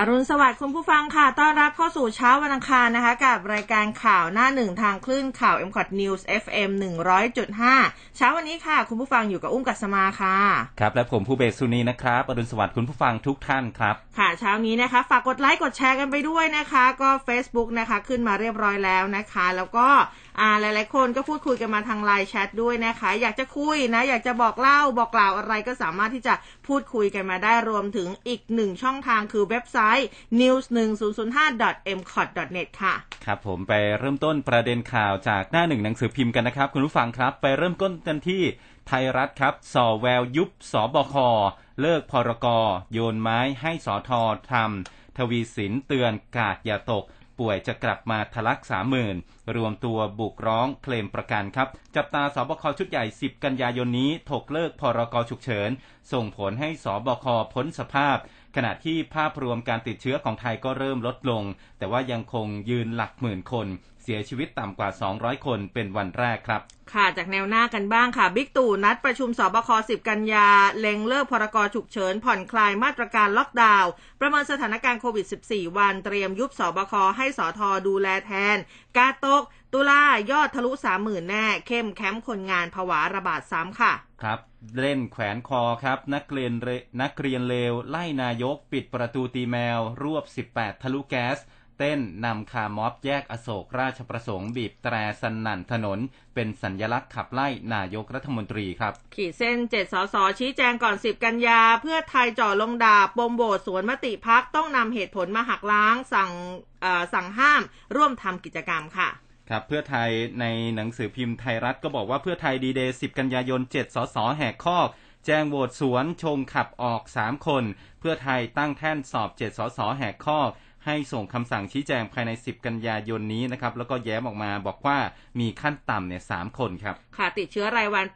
อรุณสวัสดิ์คุณผู้ฟังค่ะ ต้อนรับเข้าสู่เช้าวันอังคารนะคะ กับรายการข่าวหน้าหนึ่งทางคลื่นข่าว m c o t News FM 100.5 เช้าวันนี้ค่ะ คุณผู้ฟังอยู่กับอุ้มกัสมาค่ะ ครับ และผมผู้เบสสุนีนะครับ อรุณสวัสดิ์คุณผู้ฟังทุกท่านครับ ค่ะเช้านี้นะคะ ฝากกดไลค์กดแชร์กันไปด้วยนะคะ ก็ Facebook นะคะ ขึ้นมาเรียบร้อยแล้วนะคะ แล้วก็ อ่าหลาย ๆ คนก็พูดคุยกันมาทางไลน์แชทด้วยนะคะ อยากจะคุยนะ อยากจะบอกเล่าบอกกล่าวอะไรก็สามารถที่จะพูดคุยกันมาได้รวมถึงอีกหนึ่งช่องทางคือเว็บไซต์ news 1 0 0 5 m c o t net ค่ะ ครับผมไปเริ่มต้นประเด็นข่าวจากหน้าหนึ่งหนังสือพิมพ์กันนะครับ คุณผู้ฟังครับ ไปเริ่มต้นกันที่ไทยรัฐครับสอแววยุบสบคเลิกพรกโยนไม้ให้สอทอทำทวีสินเตือนกาดอย่าตก ป่วยจะกลับมาทะลักสามหมื่นรวมตัวบุกร้องเคลมประกันครับ จับตาสบคชุดใหญ่ 10 กันยายนนี้ถกเลิกพรกฉุกเฉิน ส่งผลให้สบคพ้นสภาพ ขณะที่ภาพรวมการติดเชื้อของไทยก็เริ่มลดลง แต่ว่ายังคงยืนหลักหมื่นคน สียชีวิตต่ำกว่า 200 คนเป็นวันแรกครับ ค่ะ จากแนวหน้ากันบ้างค่ะ บิ๊กตู่นัดประชุมสบค 10 กันยา เล็งเลิกพรกฉุกเฉิน ผ่อนคลายมาตรการล็อกดาวน์ ประเมินสถานการณ์โควิด 14 วัน เตรียมยุบสบค ให้สอทอดูแลแทน กาตก ตุลายอดทะลุ 30,000 แน่ เข้มแคมป์คนงานผวาระบาดซ้ำค่ะ ครับ เล่นแขวนคอครับ นักเรียนเรนักเรียนเลวไล่นายก ปิดประตูตีแมว รวบ 18 ทะลุแก๊ส เต้นนำคาร์ม็อบแยกอโศกราชประสงค์บีบแตรสนั่นถนน เป็นสัญลักษณ์ขับไล่นายกรัฐมนตรีครับ ขีดเส้น7สสชี้แจงก่อน10กันยา เพื่อไทยจ่อลงดาบปมโหวตสวนมติพักต้องนำเหตุผลมาหักล้างสั่งสั่งห้ามร่วมทำกิจกรรมค่ะครับเพื่อไทยในหนังสือพิมพ์ไทยรัฐก็บอกว่าเพื่อไทยดีเดย์10 กันยายน 7 สส แหกคอกแจ้งโหวตสวนชงขับออก 3 คน เพื่อไทยตั้งแท่นสอบ 7 สส แหกคอก ให้ส่งคำสั่งชี้แจงภายใน 10 กันยายนนี้นะครับ แล้วก็แย้มออกมาบอกว่ามีขั้นต่ำเนี่ย3คนครับ ค่ะติดเชื้อรายวัน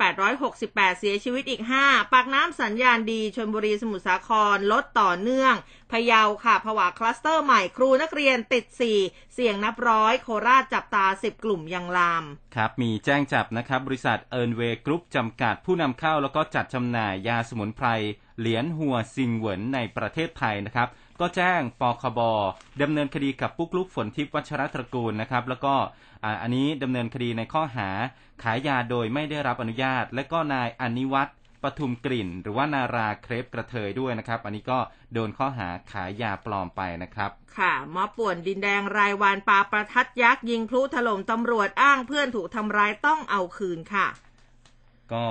868 เสียชีวิตอีก 5 ปากน้ำสัญญาณดีชลบุรีสมุทรสาคร ลดต่อเนื่อง พะเยาค่ะผวาคลัสเตอร์ใหม่ครูนักเรียนติด 4 เสี่ยงนับร้อย โคราชจับตา 10 กลุ่มยังลาม ครับ มีแจ้งจับนะครับ บริษัทเอิร์นเวกรุ๊ปจำกัดผู้นำเข้าแล้วก็จัดจำหน่ายยาสมุนไพรเหรียญหัวซิงเหวินในประเทศไทยนะครับ ก็แจ้งปคบดำเนินคดีกับปุ๊กลุกฝนทิพย์วัชรตระกูลนะครับ แล้วก็อ่าอันนี้ดำเนินคดีในข้อหาขายยาโดยไม่ได้รับอนุญาต และก็นายอนิวัตรปทุมกลิ่น หรือว่านาราเครปกระเทยด้วยนะครับ อันนี้ก็โดนข้อหาขายยาปลอมไปนะครับ ค่ะมอบป่วนดินแดงรายวันปาประทัดยักษ์ยิงพลุถล่มตำรวจอ้างเพื่อนถูกทำร้ายต้องเอาคืนค่ะ ก็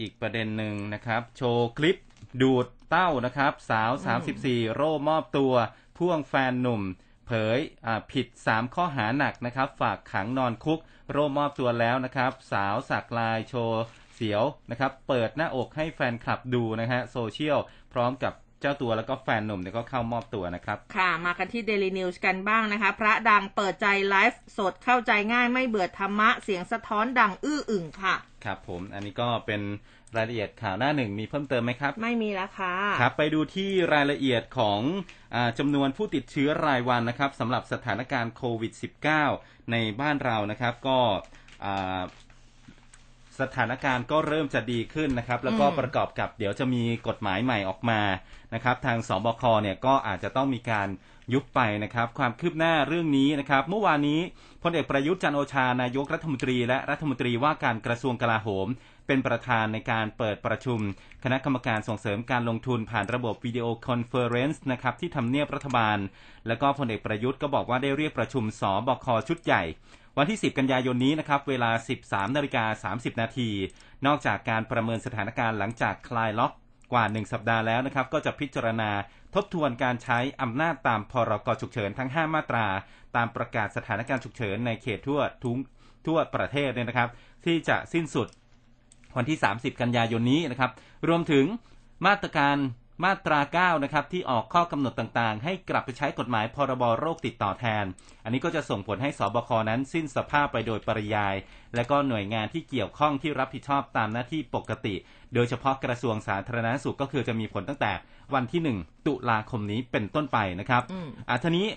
อีกประเด็นหนึ่งนะครับ โชว์คลิป ดูดเต้านะครับ สาว 34 โร่มอบตัว พ่วงแฟนหนุ่ม เผยผิด 3 ข้อหาหนักนะครับ ฝากขังนอนคุก โร่มอบตัวแล้วนะครับ สาวสักลายโชว์เสียวนะครับ เปิดหน้าอกให้แฟนคลับดูนะฮะโซเชียล พร้อมกับเจ้าตัวแล้วก็แฟนหนุ่มเนี่ยก็เข้ามอบตัวนะครับ ค่ะ มากันที่ Daily News กันบ้างนะคะ พระดังเปิดใจไลฟ์สดเข้าใจง่ายไม่เบื่อธรรมะ เสียงสะท้อนดังอื้ออึ่งค่ะ ครับผมอันนี้ก็เป็นรายละเอียดข่าวหน้าหนึ่งมีเพิ่มเติมไหมครับ ไม่มีแล้วค่ะครับ ไปดูที่รายละเอียดของอาจำนวนผู้ติดเชื้อรายวันนะครับสำหรับสถานการณ์โควิด -19 ในบ้านเรานะครับ ก็อ่า สถานการณ์ก็เริ่มจะดีขึ้นนะครับ แล้วก็อืมประกอบกับเดี๋ยวจะมีกฎหมายใหม่ออกมานะครับ ทางสบคเนี่ยก็อาจจะต้องมีการยุบไปนะครับ ความคืบหน้าเรื่องนี้นะครับ เมื่อวานนี้พลเอกประยุทธ์จันทร์โอชานายกรัฐมนตรี และรัฐมนตรีว่าการกระทรวงกลาโหม เป็นประธานในการเปิดประชุม คณะกรรมการส่งเสริมการลงทุนผ่านระบบวิดีโอคอนเฟอเรนซ์นะครับที่ทำเนียบรัฐบาล แล้วก็พลเอกประยุทธ์ก็บอกว่าได้เรียกประชุมศบคชุดใหญ่ วันที่ 10 กันยายนนี้นะครับ เวลา 13นาฬิกา30 นาที นอกจากการประเมินสถานการณ์หลังจากคลายล็อกกว่า 1 สัปดาห์แล้วนะครับ ก็จะพิจารณาทบทวนการใช้อำนาจตามพรกฉุกเฉินทั้ง 5 มาตรา ตามประกาศสถานการณ์ฉุกเฉินในเขตทั่วทุงทั่วประเทศเนี่ยนะครับ ที่จะสิ้นสุดวันที่ 30 กันยายนนี้นะครับ รวมถึงมาตรการ มาตรา 9 นะครับ ที่ออกข้อกำหนดต่างๆ ให้กลับไปใช้กฎหมายพรบโรคติดต่อแทน อันนี้ก็จะส่งผลให้สบคนั้นสิ้นสภาพไปโดยปริยาย และก็หน่วยงานที่เกี่ยวข้องที่รับผิดชอบตามหน้าที่ปกติ โดยเฉพาะกระทรวงสาธารณสุขก็คือจะมีผลตั้งแต่วันที่ 1 ตุลาคมนี้เป็นต้นไปนะครับอืมอะทีนี้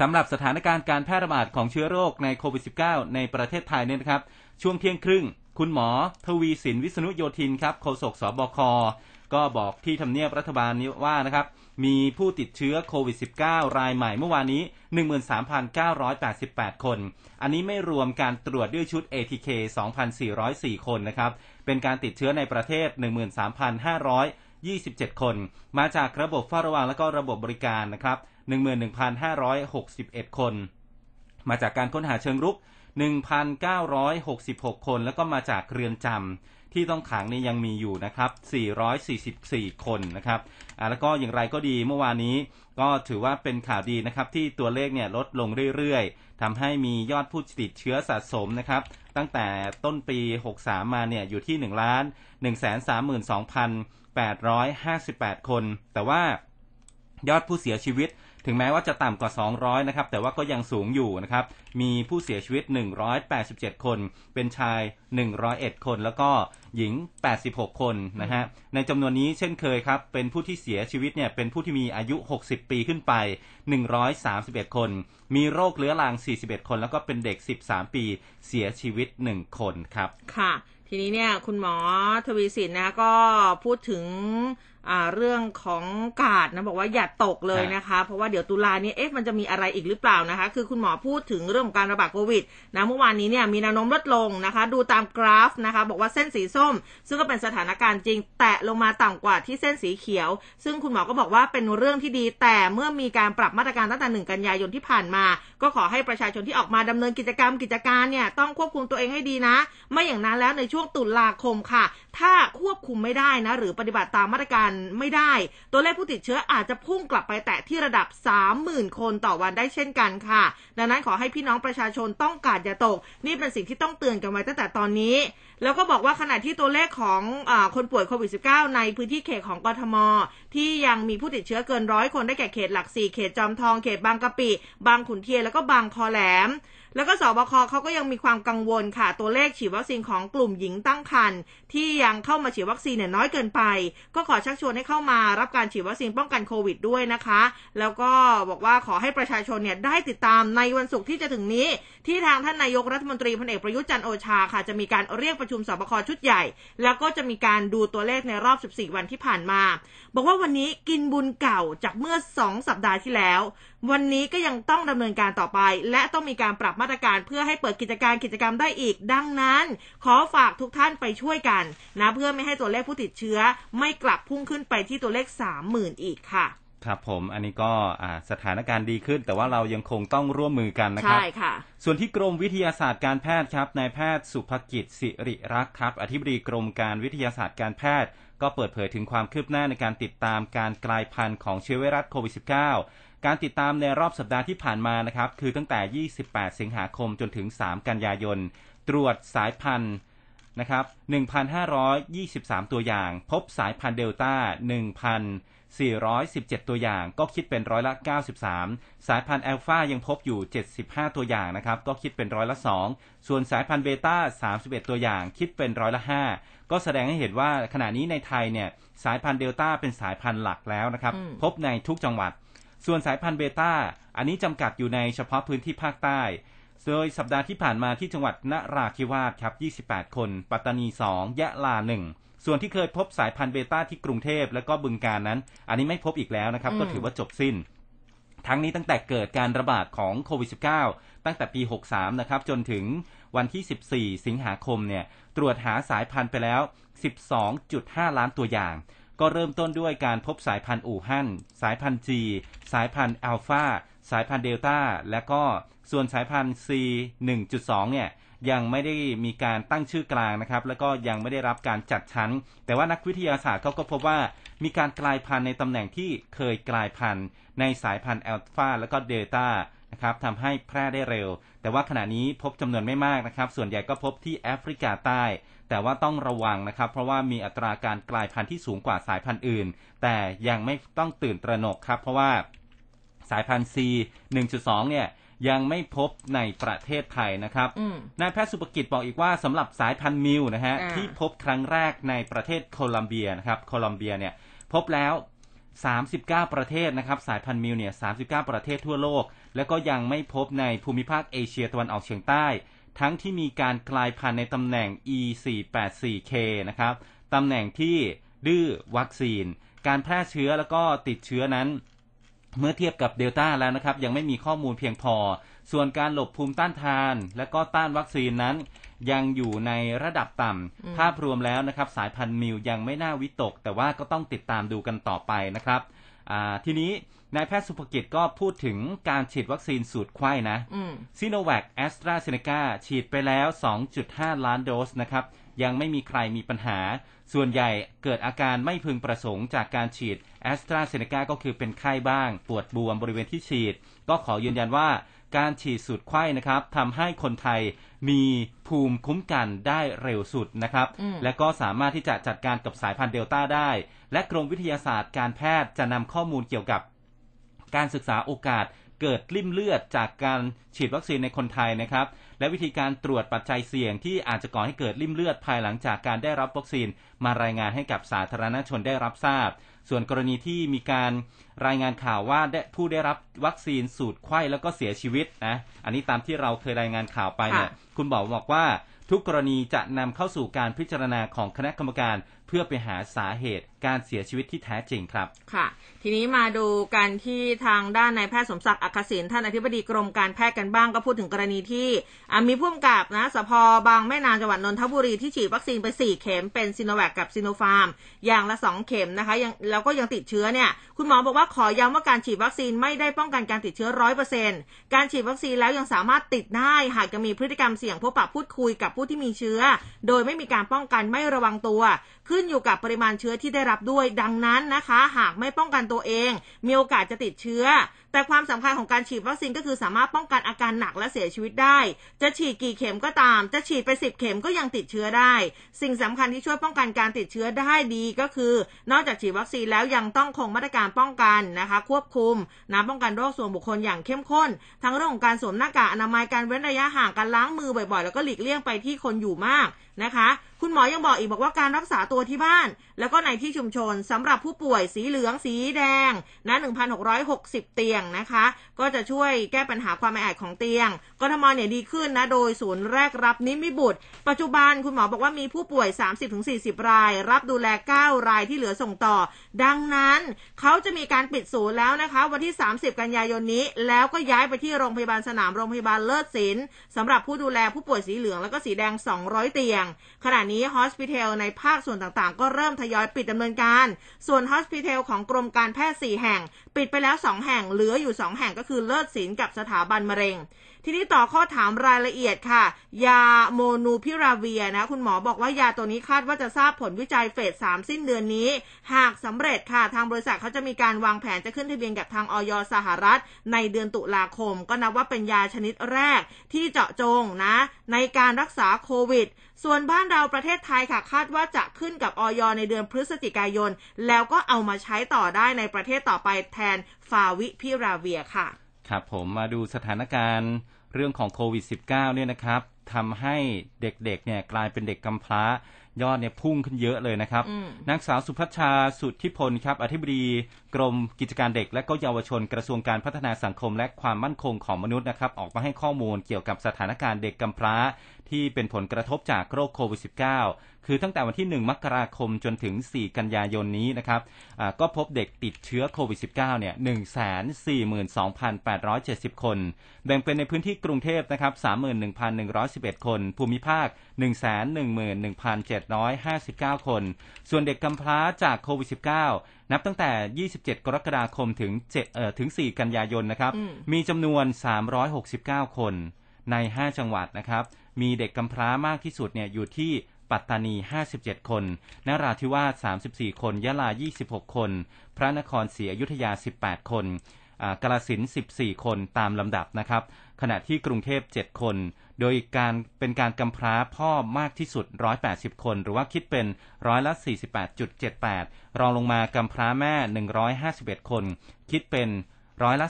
สำหรับสถานการณ์การแพร่ระบาดของเชื้อโรคในโควิด -19 ในประเทศไทยเนี่ยนะครับ ช่วงเที่ยงครึ่ง คุณหมอ ทวีสินวิษณุโยธินครับโฆษกสบค ก็บอกที่ทำเนียบรัฐบาลนี้ว่านะครับ มีผู้ติดเชื้อโควิด -19 รายใหม่เมื่อวานนี้ 13,988 คน อันนี้ไม่รวมการตรวจด้วยชุด ATK 2,404 คนนะครับ เป็นการติดเชื้อในประเทศ 13,527 คน มาจากระบบเฝ้าระวังและก็ระบบบริการนะครับ 11,561 คน มาจากการค้นหาเชิงรุก 1,966 คน แล้วก็มาจากเรือนจำ ที่ต้องขังนี่ยังมีอยู่นะครับ 444 คนนะครับแล้วก็อย่างไรก็ดีเมื่อวานนี้ก็ถือว่าเป็นข่าวดีนะครับที่ตัวเลขเนี่ยลดลงเรื่อยๆทำให้มียอดผู้ติดเชื้อสะสมนะครับตั้งแต่ต้นปี 63 มาเนี่ยอยู่ที่1ล้าน132,858 คน แต่ว่ายอดผู้เสียชีวิต ถึงแม้ว่าจะต่ำกว่า 200 นะครับ แต่ว่าก็ยังสูงอยู่นะครับ มีผู้เสียชีวิต 187 คน เป็นชาย 101 คน แล้วก็หญิง 86 คนนะฮะ ในจำนวนนี้เช่นเคยครับ เป็นผู้ที่เสียชีวิตเนี่ย เป็นผู้ที่มีอายุ 60 ปีขึ้นไป 131 คน มีโรคเรื้อรัง 41 คน แล้วก็เป็นเด็ก 13 ปีเสียชีวิต 1 คนครับ ค่ะ ทีนี้เนี่ยคุณหมอทวีสินนะก็พูดถึง เรื่องของกาดนะบอกว่าอย่าตกเลยนะคะ เพราะว่าเดี๋ยวตุลานี้เอ๊ะมันจะมีอะไรอีกหรือเปล่านะคะ คือคุณหมอพูดถึงเรื่องของการระบาดโควิดนะเมื่อวานนี้เนี่ยมีแนวโน้มลดลงนะคะ ดูตามกราฟนะคะ บอกว่าเส้นสีส้ม ซึ่งก็เป็นสถานการณ์จริง แตะลงมาต่ำกว่าที่เส้นสีเขียว ซึ่งคุณหมอก็บอกว่าเป็นเรื่องที่ดี แต่เมื่อมีการปรับมาตรการตั้งแต่หนึ่งกันยายนที่ผ่านมา ก็ขอให้ประชาชนที่ออกมาดำเนินกิจกรรมกิจการเนี่ยต้องควบคุมตัวเองให้ดีนะ ไม่อย่างนั้นแล้วในช่วงตุลาคมค่ะ ถ้าควบคุมไม่ได้นะหรือปฏิบัติตามมาตรการไม่ได้ ตัวเลขผู้ติดเชื้ออาจจะพุ่งกลับไปแตะที่ระดับ 30,000 คนต่อวันได้เช่นกันค่ะ ดังนั้นขอให้พี่น้องประชาชนต้องกาดอย่าตก นี่เป็นสิ่งที่ต้องเตือนกันไว้ตั้งแต่ตอนนี้ แล้วก็บอกว่าขณะที่ตัวเลขของอคนป่วยโควิด -19 ในพื้นที่เขตของกทม ที่ยังมีผู้ติดเชื้อเกินร้อยคนได้แก่เขตหลักสี่เขตจอมทองเขตบางกะปิ บางขุนเทียนแล้วก็บางคอแหลม แล้วก็ศบคเขาก็ยังมีความกังวลค่ะ ตัวเลขฉีดวัคซีนของกลุ่มหญิงตั้งครรภ์ที่ยังเข้ามาฉีดวัคซีนเนี่ยน้อยเกินไป ก็ขอชักชวนให้เข้ามารับการฉีดวัคซีนป้องกันโควิดด้วยนะคะ แล้วก็บอกว่าขอให้ประชาชนเนี่ยได้ติดตามในวันศุกร์ที่จะถึงนี้ ที่ทางท่านนายกรัฐมนตรีพลเอกประยุทธ์จันทร์โอชาค่ะ จะมีการเรียกประชุมศบคชุดใหญ่ แล้วก็จะมีการดูตัวเลขในรอบ 14 วันที่ผ่านมา บอกว่าวันนี้กินบุญเก่าจากเมื่อ 2 สัปดาห์ที่แล้ว วันนี้ก็ยังต้องดำเนินการต่อไป และต้องมีการปรับมาตรการเพื่อให้เปิดกิจการกิจกรรมได้อีก ดังนั้น ขอฝากทุกท่านไปช่วยกันนะเพื่อไม่ให้ตัวเลขผู้ติดเชื้อ ไม่กลับพุ่งขึ้นไปที่ตัวเลข 30,000 อีกค่ะครับผมอันนี้ก็อ่าสถานการณ์ดีขึ้น แต่ว่าเรายังคงต้องร่วมมือกันนะครับใช่ค่ะ ส่วนที่กรมวิทยาศาสตร์การแพทย์ครับนายแพทย์สุภกิจสิริรักษ์ครับอธิบดีกรมการวิทยาศาสตร์การแพทย์ ก็เปิดเผยถึงความคืบหน้าในการติดตามการกลายพันธุ์ของเชื้อไวรัสโควิด -19 การติดตามในรอบสัปดาห์ที่ผ่านมานะครับ คือตั้งแต่ 28 สิงหาคมจนถึง 3 กันยายน ตรวจสายพันธุ์นะครับ 1,523 ตัวอย่าง พบสายพันธุ์เดลต้า 1,417 ตัวอย่าง ก็คิดเป็นร้อยละ 93 สายพันธุ์แอลฟายังพบอยู่ 75 ตัวอย่างนะครับ ก็คิดเป็นร้อยละ 2 ส่วนสายพันธุ์เบต้า 31 ตัวอย่าง คิดเป็นร้อยละ 5 ก็แสดงให้เห็นว่าขณะนี้ในไทยเนี่ย สายพันธุ์เดลต้าเป็นสายพันธุ์หลักแล้วนะครับอืมพบในทุกจังหวัด ส่วนสายพันธุ์เบต้า อันนี้จำกัดอยู่ในเฉพาะพื้นที่ภาคใต้ โดยสัปดาห์ที่ผ่านมาที่จังหวัดนราธิวาสครับ 28 คน ปัตตานี 2 ยะลา 1 ส่วนที่เคยพบสายพันธุ์เบต้าที่กรุงเทพและก็บึงกาฬนั้น อันนี้ไม่พบอีกแล้วนะครับอืมก็ถือว่าจบสิ้น ทั้งนี้ตั้งแต่เกิดการระบาดของโควิด -19 ตั้งแต่ปี 63 นะครับ จนถึงวันที่ 14 สิงหาคมเนี่ย ตรวจหาสายพันธุ์ไปแล้ว 12.5 ล้านตัวอย่าง ก็เริ่มต้นด้วยการพบสายพันธุ์อู่ฮั่น สายพันธุ์ G สายพันธุ์อัลฟาสายพันธุ์เดลต้า และก็ส่วนสายพันธุ์ C 1.2 เนี่ยยังไม่ได้มีการตั้งชื่อกลางนะครับ แล้วก็ยังไม่ได้รับการจัดชั้น แต่ว่านักวิทยาศาสตร์เขาก็พบว่ามีการกลายพันธุ์ในตำแหน่งที่เคยกลายพันธุ์ในสายพันธุ์อัลฟาและก็เดลต้านะครับทำให้แพร่ได้เร็ว แต่ว่าขณะนี้พบจำนวนไม่มากนะครับ ส่วนใหญ่ก็พบที่แอฟริกาใต้ แต่ว่าต้องระวังนะครับ เพราะว่ามีอัตราการกลายพันธุ์ที่สูงกว่าสายพันธุ์อื่น แต่ยังไม่ต้องตื่นตระหนกครับ เพราะว่าสายพันธุ์ C 1.2 เนี่ยยังไม่พบในประเทศไทยนะครับอืมนายแพทย์สุภกิจบอกอีกว่าสำหรับสายพันธุ์มิวนะฮะอ่าที่พบครั้งแรกในประเทศโคลัมเบียนะครับโคลัมเบียเนี่ยพบแล้ว 39 ประเทศนะครับ สายพันธุ์มิวเนี่ย 39 ประเทศทั่วโลก แล้วก็ยังไม่พบในภูมิภาคเอเชียตะวันออกเฉียงใต้ ทั้งที่มีการกลายพันธุ์ในตำแหน่ง E484K นะครับตำแหน่งที่ดื้อวัคซีน การแพร่เชื้อแล้วก็ติดเชื้อนั้น เมื่อเทียบกับเดลต้าแล้วนะครับ ยังไม่มีข้อมูลเพียงพอ ส่วนการหลบภูมิต้านทาน และก็ต้านวัคซีนนั้น ยังอยู่ในระดับต่ำภาพรวมแล้วนะครับ สายพันธุ์มิวยังไม่น่าวิตก แต่ว่าก็ต้องติดตามดูกันต่อไปนะครับอ่าทีนี้ นายแพทย์สุภกิจก็พูดถึงการฉีดวัคซีนสูตรไขว้นะอืมซีโนแวคแอสตราเซเนกาฉีดไปแล้ว 2.5 ล้านโดสนะครับ ยังไม่มีใครมีปัญหา ส่วนใหญ่เกิดอาการไม่พึงประสงค์จากการฉีดแอสตราเซเนกาก็คือเป็นไข้บ้าง ปวดบวมบริเวณที่ฉีด ก็ขอยืนยันว่าการฉีดสูตรไข้นะครับทำให้คนไทยมีภูมิคุ้มกันได้เร็วสุดนะครับอืมและก็สามารถที่จะจัดการกับสายพันธุ์เดลต้าได้ และกรมวิทยาศาสตร์การแพทย์จะนำข้อมูลเกี่ยวกับ การศึกษาโอกาสเกิดริ่มเลือดจากการฉีดวัคซีนในคนไทยนะครับ และวิธีการตรวจปัจจัยเสี่ยงที่อาจจะก่อให้เกิดริ่มเลือดภายหลังจากการได้รับวัคซีน มารายงานให้กับสาธารณชนได้รับทราบ ส่วนกรณีที่มีการรายงานข่าวว่าได้ผู้ได้รับวัคซีนสูตรไขว้แล้วก็เสียชีวิตนะ อันนี้ตามที่เราเคยรายงานข่าวไปเนี่ยคุณบอกบอกว่าทุกกรณีจะนำเข้าสู่การพิจารณาของคณะกรรมการ เพื่อไปหาสาเหตุการเสียชีวิตที่แท้จริงครับ ค่ะ ทีนี้มาดูกันที่ทางด้านนายแพทย์สมศักดิ์อรรคศิลป์ท่านอธิบดีกรมการแพทย์กันบ้างก็พูดถึงกรณีที่มีผู้กำกับนะสภบางแม่นางจังหวัดนนทบุรีที่ฉีดวัคซีนไป 4 เข็มเป็นซีโนแวคกับซีโนฟาร์ม อย่างละ 2 เข็มนะคะยังแล้วก็ยังติดเชื้อเนี่ยคุณหมอบอกว่าขอย้ำว่าการฉีดวัคซีนไม่ได้ป้องกันการติดเชื้อร้อยเปอร์เซ็นการฉีดวัคซีนแล้วยังสามารถติดได้หากจะมีพฤติกรรมเสี่ยงพบปะพูดคุยกับผู้ที่มีเชื้อ โดยไม่มีการป้องกันไม่ระวังตัว ขึ้นอยู่กับปริมาณเชื้อที่ได้รับด้วย ดังนั้นนะคะ หากไม่ป้องกันตัวเอง มีโอกาสจะติดเชื้อ แต่ความสำคัญของการฉีดวัคซีนก็คือสามารถป้องกันอาการหนักและเสียชีวิตได้ จะฉีดกี่เข็มก็ตาม จะฉีดไป10เข็มก็ยังติดเชื้อได้ สิ่งสำคัญที่ช่วยป้องกันการติดเชื้อได้ดีก็คือ นอกจากฉีดวัคซีนแล้วยังต้องคงมาตรการป้องกันนะคะ ควบคุมนะป้องกันโรคส่วนบุคคลอย่างเข้มข้น ทั้งเรื่องของการสวมหน้ากากอนามัยการเว้นระยะห่างการล้างมือบ่อยๆ แล้วก็หลีกเลี่ยงไปที่คนอยู่มากนะคะ คุณหมอยังบอกอีกบอกว่าการรักษาตัวที่บ้านแล้วก็ในที่ชุมชนสำหรับผู้ป่วยสีเหลืองสีแดงนะ1,660 เตียงนะคะ ก็จะช่วยแก้ปัญหาความแออัดของเตียง กทมเนี่ยดีขึ้นนะ โดยศูนย์แรกรับนิมิบุตร ปัจจุบันคุณหมอบอกว่ามีผู้ป่วย 30-40 ราย รับดูแล 9 รายที่เหลือส่งต่อ ดังนั้นเขาจะมีการปิดศูนย์แล้วนะคะ วันที่ 30 กันยายนนี้ แล้วก็ย้ายไปที่โรงพยาบาลสนามโรงพยาบาลเลิศศิลป์สำหรับผู้ดูแลผู้ป่วยสีเหลืองแล้วก็สีแดง 200 เตียง ขณะนี้ฮอสพิทอลในภาคส่วนต่างๆ ก็เริ่มทยอยปิดดำเนินการ ส่วนฮอสพิทอลของกรมการแพทย์4แห่ง ปิดไปแล้ว 2 แห่งเหลืออยู่ 2 แห่งก็คือือเลิศศิลป์กับสถาบันมะเร็ง ทีนี้ต่อข้อถามรายละเอียดค่ะ ยาโมนูพิราเวียนะคุณหมอบอกว่ายาตัวนี้คาดว่าจะทราบผลวิจัยเฟส3สิ้นเดือนนี้ หากสำเร็จค่ะทางบริษัทเขาจะมีการวางแผนจะขึ้นทะเบียนกับทางออยสหรัฐ ในเดือนตุลาคม ก็นับว่าเป็นยาชนิดแรกที่เจาะจงนะ ในการรักษาโควิดส่วนบ้านเราประเทศไทยค่ะคาดว่าจะขึ้นกับออยในเดือนพฤศจิกายน แล้วก็เอามาใช้ต่อได้ในประเทศต่อไปแทนฟาวิพิราเวียค่ะ ครับผมมาดูสถานการณ์เรื่องของโควิด -19 เนี่ยนะครับทำให้เด็กๆเนี่ยกลายเป็นเด็กกำพร้ายอดเนี่ยพุ่งขึ้นเยอะเลยนะครับอืมนางสาวสุพัชชาสุทธิพลครับอธิบดีกรมกิจการเด็ก และก็เยาวชนกระทรวงการพัฒนาสังคมและความมั่นคงของมนุษย์นะครับ ออกมาให้ข้อมูลเกี่ยวกับสถานการณ์เด็กกำพร้า ที่เป็นผลกระทบจากโรคโควิด -19 คือตั้งแต่วันที่ 1 มกราคมจนถึง 4 กันยายนนี้นะครับอ่าก็พบเด็กติดเชื้อโควิด -19 เนี่ย 142,870 คน แบ่งเป็นในพื้นที่กรุงเทพนะครับ 31,111 คน ภูมิภาค 111,759 คน ส่วนเด็กกำพร้าจากโควิด -19 นับตั้งแต่ 27 กรกฎาคมถึง7เอ่อถึง 4 กันยายนนะครับอืมมีจำนวน 369 คนใน 5 จังหวัดนะครับ มีเด็กกำพร้ามากที่สุดเนี่ยอยู่ที่ปัตตานี 57 คน นราธิวาส 34 คน ยะลา 26 คน พระนครศรีอยุธยา 18 คนกาฬสิน 14 คนตามลำดับนะครับ ขณะที่กรุงเทพ 7 คน โดยการเป็นการกำพร้าพ่อมากที่สุด 180 คน หรือว่าคิดเป็นร้อยละ 48.78 รองลงมากำพร้าแม่ 151 คน คิดเป็นร้อยละ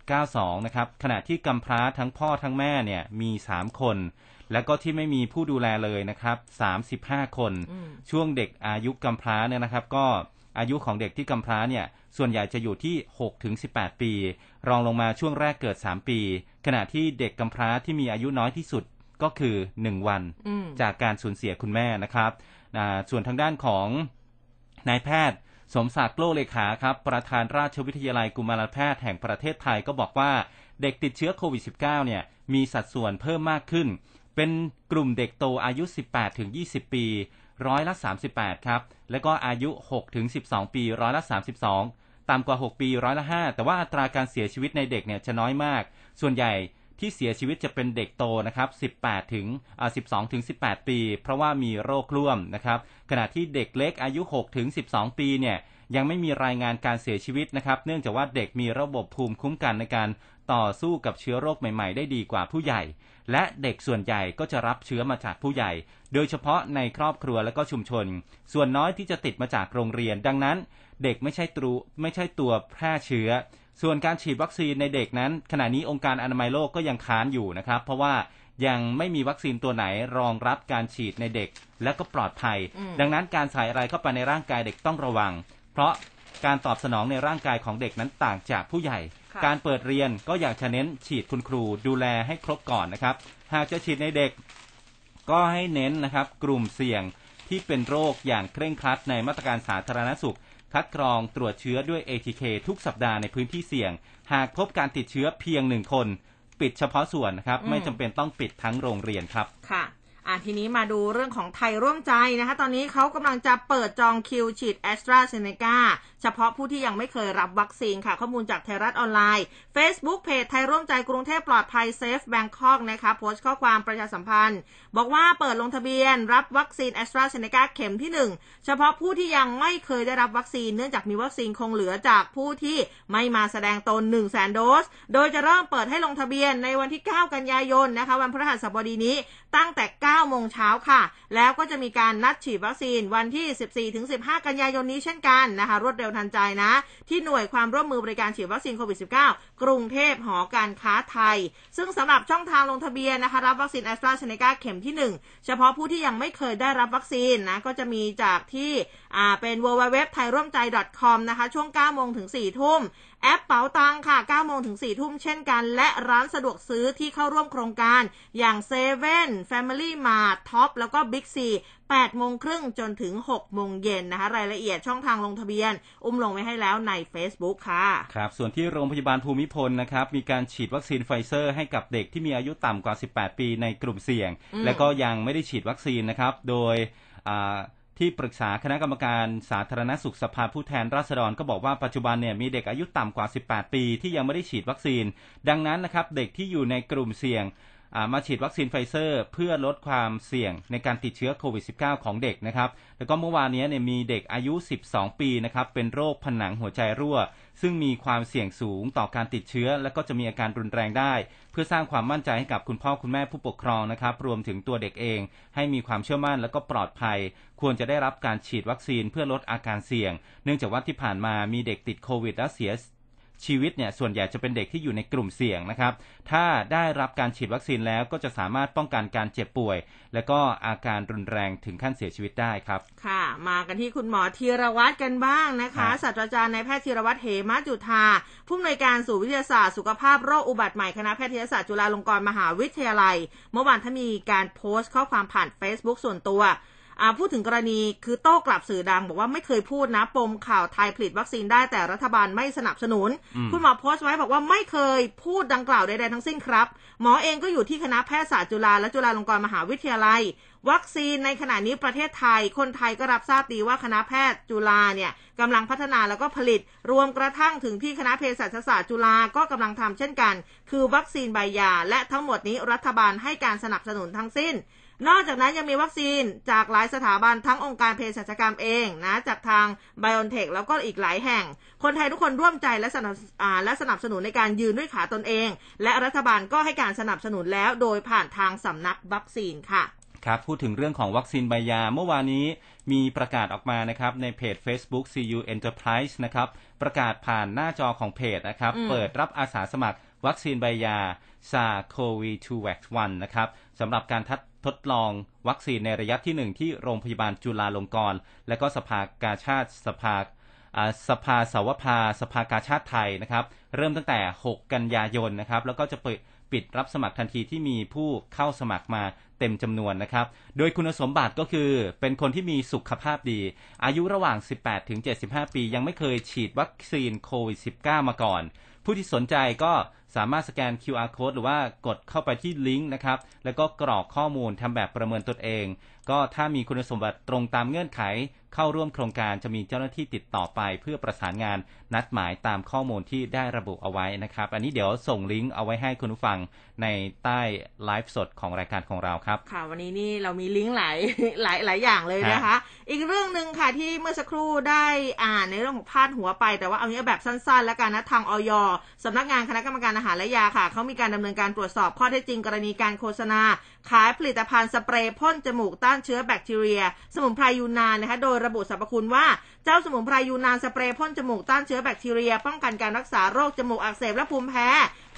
40.92 นะครับ ขณะที่กำพร้าทั้งพ่อทั้งแม่เนี่ยมี 3 คน แล้วก็ที่ไม่มีผู้ดูแลเลยนะครับ 35 คนอืมช่วงเด็กอายุกำพร้าเนี่ยนะครับ ก็อายุของเด็กที่กำพร้าเนี่ย ส่วนใหญ่จะอยู่ที่ 6 ถึง 18 ปี รองลงมาช่วงแรกเกิด 3 ปี ขณะที่เด็กกำพร้าที่มีอายุน้อยที่สุดก็คือ 1 วันอืมจากการสูญเสียคุณแม่นะครับอ่าส่วนทางด้านของนายแพทย์สมศักดิ์โลเลขาครับ ประธานราชวิทยาลัยกุมารแพทย์แห่งประเทศไทยก็บอกว่าเด็กติดเชื้อโควิด -19 เนี่ยมีสัดส่วนเพิ่มมากขึ้น เป็นกลุ่มเด็กโตอายุ 18 ถึง 20 ปี ร้อยละ 38 ครับ แล้วก็อายุ 6 ถึง 12 ปี ร้อยละ 32 ต่ำกว่า 6 ปี ร้อยละ 5 แต่ว่าอัตราการเสียชีวิตในเด็กเนี่ยจะน้อยมาก ส่วนใหญ่ที่เสียชีวิตจะเป็นเด็กโตนะครับ 18 ถึง 12 ถึง 18 ปี เพราะว่ามีโรคร่วมนะครับ ขณะที่เด็กเล็กอายุ 6 ถึง 12 ปีเนี่ยยังไม่มีรายงานการเสียชีวิตนะครับ เนื่องจากว่าเด็กมีระบบภูมิคุ้มกันในการ ต่อสู้กับเชื้อโรคใหม่ ๆ ได้ดีกว่าผู้ใหญ่ และเด็กส่วนใหญ่ก็จะรับเชื้อมาจากผู้ใหญ่ โดยเฉพาะในครอบครัวและก็ชุมชน ส่วนน้อยที่จะติดมาจากโรงเรียน ดังนั้น เด็กไม่ใช่ตัวไม่ใช่ตัวแพร่เชื้อ ส่วนการฉีดวัคซีนในเด็กนั้น ขณะนี้องค์การอนามัยโลกก็ยังค้านอยู่นะครับ เพราะว่ายังไม่มีวัคซีนตัวไหนรองรับการฉีดในเด็กและก็ปลอดภัยอืมดังนั้นการใส่อะไรเข้าไปในร่างกายเด็กต้องระวัง เพราะ การตอบสนองในร่างกายของเด็กนั้นต่างจากผู้ใหญ่ค่ะการเปิดเรียนก็อยากจะเน้นฉีดคุณครูดูแลให้ครบก่อนนะครับ หากจะฉีดในเด็กก็ให้เน้นนะครับ กลุ่มเสี่ยงที่เป็นโรคอย่างเคร่งครัดในมาตรการสาธารณสุข คัดกรองตรวจเชื้อด้วย ATK ทุกสัปดาห์ในพื้นที่เสี่ยง หากพบการติดเชื้อเพียงหนึ่งคน ปิดเฉพาะส่วนนะครับอืมไม่จำเป็นต้องปิดทั้งโรงเรียนครับค่ะ อะทีนี้มาดูเรื่องของไทยร่วมใจนะคะ ตอนนี้เขากำลังจะเปิดจองคิวฉีดแอสตราเซเนกาเฉพาะผู้ที่ยังไม่เคยรับวัคซีนค่ะ ข้อมูลจากไทยรัฐออนไลน์ Facebook เพจไทยร่วมใจกรุงเทพปลอดภัย Safe Bangkok นะคะโพสต์ข้อความประชาสัมพันธ์ บอกว่าเปิดลงทะเบียนรับวัคซีนแอสตราเซเนกาเข็มที่ 1 เฉพาะผู้ที่ยังไม่เคยได้รับวัคซีน เนื่องจากมีวัคซีนคงเหลือจากผู้ที่ไม่มาแสดงตน1 0 0 0 0แสนโดส โดยจะเริ่มเปิดให้ลงทะเบียนในวันที่ 9 กันยายนนะคะ วันพฤหัสบดีนี้ตั้งแต่ 9 9โมงเช้าค่ะ แล้วก็จะมีการนัดฉีดวัคซีนวันที่ 14-15 กันยายนนี้เช่นกันนะคะ รวดเร็วทันใจนะ ที่หน่วยความร่วมมือบริการฉีดวัคซีนโควิด -19 กรุงเทพหอการค้าไทย ซึ่งสำหรับช่องทางลงทะเบียนนะคะ รับวัคซีนแอสตราเซเนกาเข็มที่ 1 เฉพาะผู้ที่ยังไม่เคยได้รับวัคซีนนะ ก็จะมีจากที่อ่าเป็น www ไทยร่วมใจ .com นะคะ ช่วง9โมงถึง4ทุ่มแอปเป๋าตังค่ะ9โมงถึง4ทุ่มเช่นกัน และร้านสะดวกซื้อที่เข้าร่วมโครงการอย่าง7 e เ e ่ Family Mart Top แล้วก็ Big C 8โมงครึ่งจนถึง 6 โมงเย็นนะคะ รายละเอียดช่องทางลงทะเบียน อุ้มลงไว้ให้แล้วใน Facebook ค่ะ ครับ ส่วนที่โรงพยาบาลภูมิพลนะครับ มีการฉีดวัคซีนไฟเซอร์ให้กับเด็กที่มีอายุต่ำกว่า 18 ปีในกลุ่มเสี่ยงอืมและก็ยังไม่ได้ฉีดวัคซีนนะครับ โดยอ่า ที่ปรึกษาคณะกรรมการสาธารณสุขสภาผู้แทนราษฎรก็บอกว่าปัจจุบันเนี่ยมีเด็กอายุต่ำกว่า 18 ปีที่ยังไม่ได้ฉีดวัคซีน ดังนั้นนะครับเด็กที่อยู่ในกลุ่มเสี่ยงมาฉีดวัคซีนไฟเซอร์ เพื่อลดความเสี่ยงในการติดเชื้อโควิด -19 ของเด็กนะครับ แล้วก็เมื่อวานนี้เนี่ยมีเด็กอายุ 12 ปีนะครับเป็นโรคผนังหัวใจรั่ว ซึ่งมีความเสี่ยงสูงต่อการติดเชื้อ และก็จะมีอาการรุนแรงได้ เพื่อสร้างความมั่นใจให้กับคุณพ่อคุณแม่ผู้ปกครองนะครับ รวมถึงตัวเด็กเอง ให้มีความเชื่อมั่นและก็ปลอดภัย ควรจะได้รับการฉีดวัคซีนเพื่อลดอาการเสี่ยง เนื่องจากว่าที่ผ่านมามีเด็กติดโควิดและเสีย ชีวิตเนี่ยส่วนใหญ่จะเป็นเด็กที่อยู่ในกลุ่มเสี่ยงนะครับ ถ้าได้รับการฉีดวัคซีนแล้วก็จะสามารถป้องกันการเจ็บป่วย และก็อาการรุนแรงถึงขั้นเสียชีวิตได้ครับ ค่ะ มากันที่คุณหมอธีรวัตรกันบ้างนะครัคะบศาสตราจารย์นายแพทย์ธีรวัตรเหมจุธาผู้อำนวยการศูนย์วิทยาศาสตร์สุขภาพโรคอุบัติใหม่คณะแพทยศาสตร์จุฬาลงกรณ์มหาวิทยาลัย เมื่อวานถ้ามีการโพสต์ข้อความผ่าน Facebook ส่วนตัว อ่าพูดถึงกรณีคือโต้กลับสื่อดัง บอกว่าไม่เคยพูดนะ ปมข่าวไทยผลิตวัคซีนได้แต่รัฐบาลไม่สนับสนุนอืมคุณหมอโพสต์ไว้บอกว่าไม่เคยพูดดังกล่าวใดๆทั้งสิ้นครับ หมอเองก็อยู่ที่คณะแพทยศาสตร์จุฬาและจุฬาลงกรณ์มหาวิทยาลัย วัคซีนในขณะนี้ประเทศไทย คนไทยก็รับทราบดีว่าคณะแพทย์จุฬาเนี่ยกำลังพัฒนาแล้วก็ผลิต รวมกระทั่งถึงที่คณะเภสัชศาสตร์จุฬาก็กำลังทำเช่นกัน คือวัคซีนใบยา และทั้งหมดนี้รัฐบาลให้การสนับสนุนทั้งสิ้น นอกจากนั้นยังมีวัคซีนจากหลายสถาบันทั้งองค์การเภสัชกรรมเองนะจากทางไบโอเทคแล้วก็อีกหลายแห่ง คนไทยทุกคนร่วมใจและสนับอ่าและสนับสนุนในการยืนด้วยขาตนเอง และรัฐบาลก็ให้การสนับสนุนแล้วโดยผ่านทางสำนักวัคซีนค่ะครับพูดถึงเรื่องของวัคซีนใบยาเมื่อวานนี้มีประกาศออกมานะครับในเพจ Facebook CU Enterprise นะครับประกาศผ่านหน้าจอของเพจนะครับอืมเปิดรับอาสาสมัครวัคซีนใบยา s a r c o v 2 v a x 1นะครับสำหรับการทัด ทดลองวัคซีนในระยะที่ 1 ที่โรงพยาบาลจุฬาลงกรณ์และก็สภากาชาติสภาสภาสาวภาสภากาชาติไทยนะครับ เริ่มตั้งแต่ 6 กันยายนนะครับ แล้วก็จะเปิดปิดรับสมัครทันทีที่มีผู้เข้าสมัครมาเต็มจำนวนนะครับ โดยคุณสมบัติก็คือเป็นคนที่มีสุขภาพดี อายุระหว่าง 18 ถึง 75 ปี ยังไม่เคยฉีดวัคซีนโควิด -19 มาก่อน ผู้ที่สนใจก็ สามารถสแกน QR code หรือว่ากดเข้าไปที่ลิงก์นะครับ แล้วก็กรอกข้อมูลทำแบบประเมินตนเอง ก็ถ้ามีคุณสมบัติตรงตามเงื่อนไข เข้าร่วมโครงการจะมีเจ้าหน้าที่ติดต่อไป เพื่อประสานงานนัดหมายตามข้อมูลที่ได้ระบุเอาไว้นะครับ อันนี้เดี๋ยวส่งลิงก์เอาไว้ให้คุณผู้ฟังในใต้ไลฟ์สดของรายการของเราครับค่ะวันนี้นี่เรามีลิงก์หลายหลายหลายอย่างเลยนะคะ อีกเรื่องหนึ่งค่ะที่เมื่อสักครู่ได้อ่านในเรื่องของพาดหัวไป แต่ว่าเอางี้แบบสั้นๆ แล้วกันนะทางออยสำนักงานคณะกรรมการอาหารและยาค่ะเขามีการดำเนินการตรวจสอบข้อเท็จจริงกรณีการโฆษณา ขายผลิตภัณฑ์สเปรย์พ่นจมูกต้านเชื้อแบคทีเรีย สมุนไพรยูนานนะคะโดยระบุสรรพคุณว่าเจ้าสมุนไพรยูนานสเปรย์พ่นจมูกต้านเชื้อแบคทีเรีย ป้องกันการรักษาโรคจมูกอักเสบและภูมิแพ้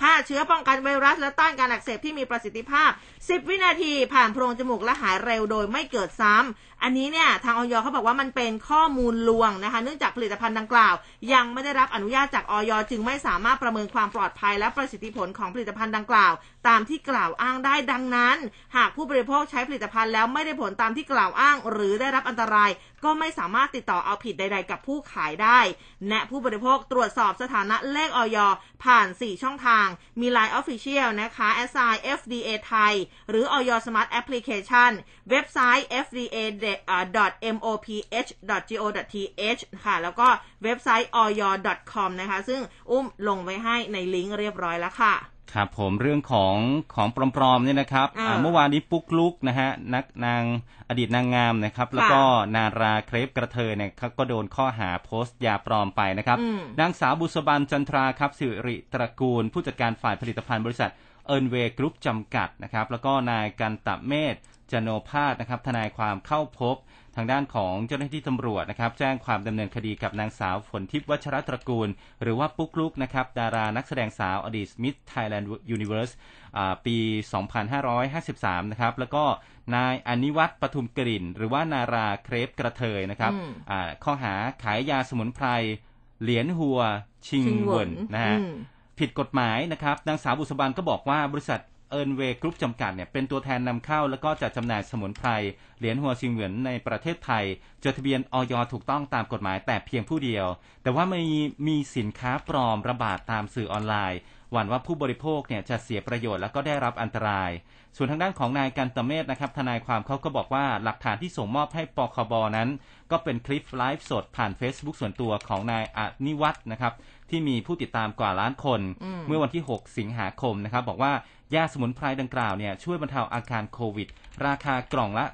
ฆ่าเชื้อป้องกันไวรัสและต้านการอักเสบที่มีประสิทธิภาพ 10 วินาทีผ่านโพรงจมูกและหายเร็วโดยไม่เกิดซ้ำอันนี้เนี่ยทางออยเขาบอกว่ามันเป็นข้อมูลลวงนะคะ เนื่องจากผลิตภัณฑ์ดังกล่าว ยังไม่ได้รับอนุญาตจากออยจึงไม่สามารถประเมินความปลอดภัยและประสิทธิผลของผลิตภัณฑ์ดังกล่าวตามที่กล่าวอ้างได้ดังนั้น หากผู้บริโภคใช้ผลิตภัณฑ์แล้วไม่ได้ผลตามที่กล่าวอ้าง หรือได้รับอันตราย ก็ไม่สามารถติดต่อเอาผิดใด ๆ กับผู้ขายได้ แนะผู้บริโภคตรวจสอบสถานะเลขออยผ่าน 4 ช่องทาง มี Line Official นะคะ s i FDA ไทย หรือออย Smart Application เว็บไซต์ fda.moph.go.th ค่ะ แล้วก็เว็บไซต์ oyo.com นะคะ ซึ่งอุ้มลงไว้ให้ในลิงก์เรียบร้อยแล้วค่ะ ครับผมเรื่องของของปลอมๆเนี่ยนะครับอ่าอ่าเมื่อวานนี้ปุ๊กลุกนะฮะนักนางอดีตนางงามนะครับ แล้วก็นาราเครปกระเทยเนี่ยครับก็โดนข้อหาโพสต์ยาปลอมไปนะครับอืมนางสาวบุษบันจันทราครับสิริตระกูล ผู้จัดการฝ่ายผลิตภัณฑ์บริษัทเอิร์นเวย์กรุ๊ปจำกัดนะครับ แล้วก็นายกันตะเมธ จโนภาสนะครับทนายความเข้าพบทางด้านของเจ้าหน้าที่ตำรวจนะครับ แจ้งความดำเนินคดีกับนางสาวฝนทิพย์วัชรตระกูล หรือว่าปุ๊กลุกนะครับ ดารานักแสดงสาวอดีตมิสไทยแลนด์ยูนิเว ิร์สปี 2553 นะครับ แล้วก็นายอนิวัติประทุมถิ่น หรือว่านาราเครปกระเทยนะครับอืมอ่าข้อหาขายยาสมุนไพรเหลียนฮัวชิงชิงเวินนะฮะอืมผิดกฎหมายนะครับนางสาวบุษบันก็บอกว่าบริษัท เอิร์นเวย์กรุ๊ปจำกัดเนี่ยเป็นตัวแทนนำเข้า แล้วก็จัดจำหน่ายสมุนไพรเหลียนฮัวชิงเหวินในประเทศไทย จดทะเบียนอย.ถูกต้องตามกฎหมายแต่เพียงผู้เดียว แต่ว่ามีมีสินค้าปลอมระบาดตามสื่อออนไลน์หวั่นว่าผู้บริโภคเนี่ยจะเสียประโยชน์แล้วก็ได้รับอันตราย ส่วนทางด้านของนายกันตะเมศนะครับทนายความเขาก็บอกว่าหลักฐานที่ส่งมอบให้ปคบนั้น ก็เป็นคลิปไลฟ์สดผ่าน Facebook ส่วนตัวของนายอนิวัฒน์นะครับที่มีผู้ติดตามกว่าล้านคนอืมเมื่อวันที่ 6 สิงหาคมนะครับบอกว่า ยาสมุนไพรดังกล่าวเนี่ยช่วยบรรเทาอาการโควิด ราคากล่องละ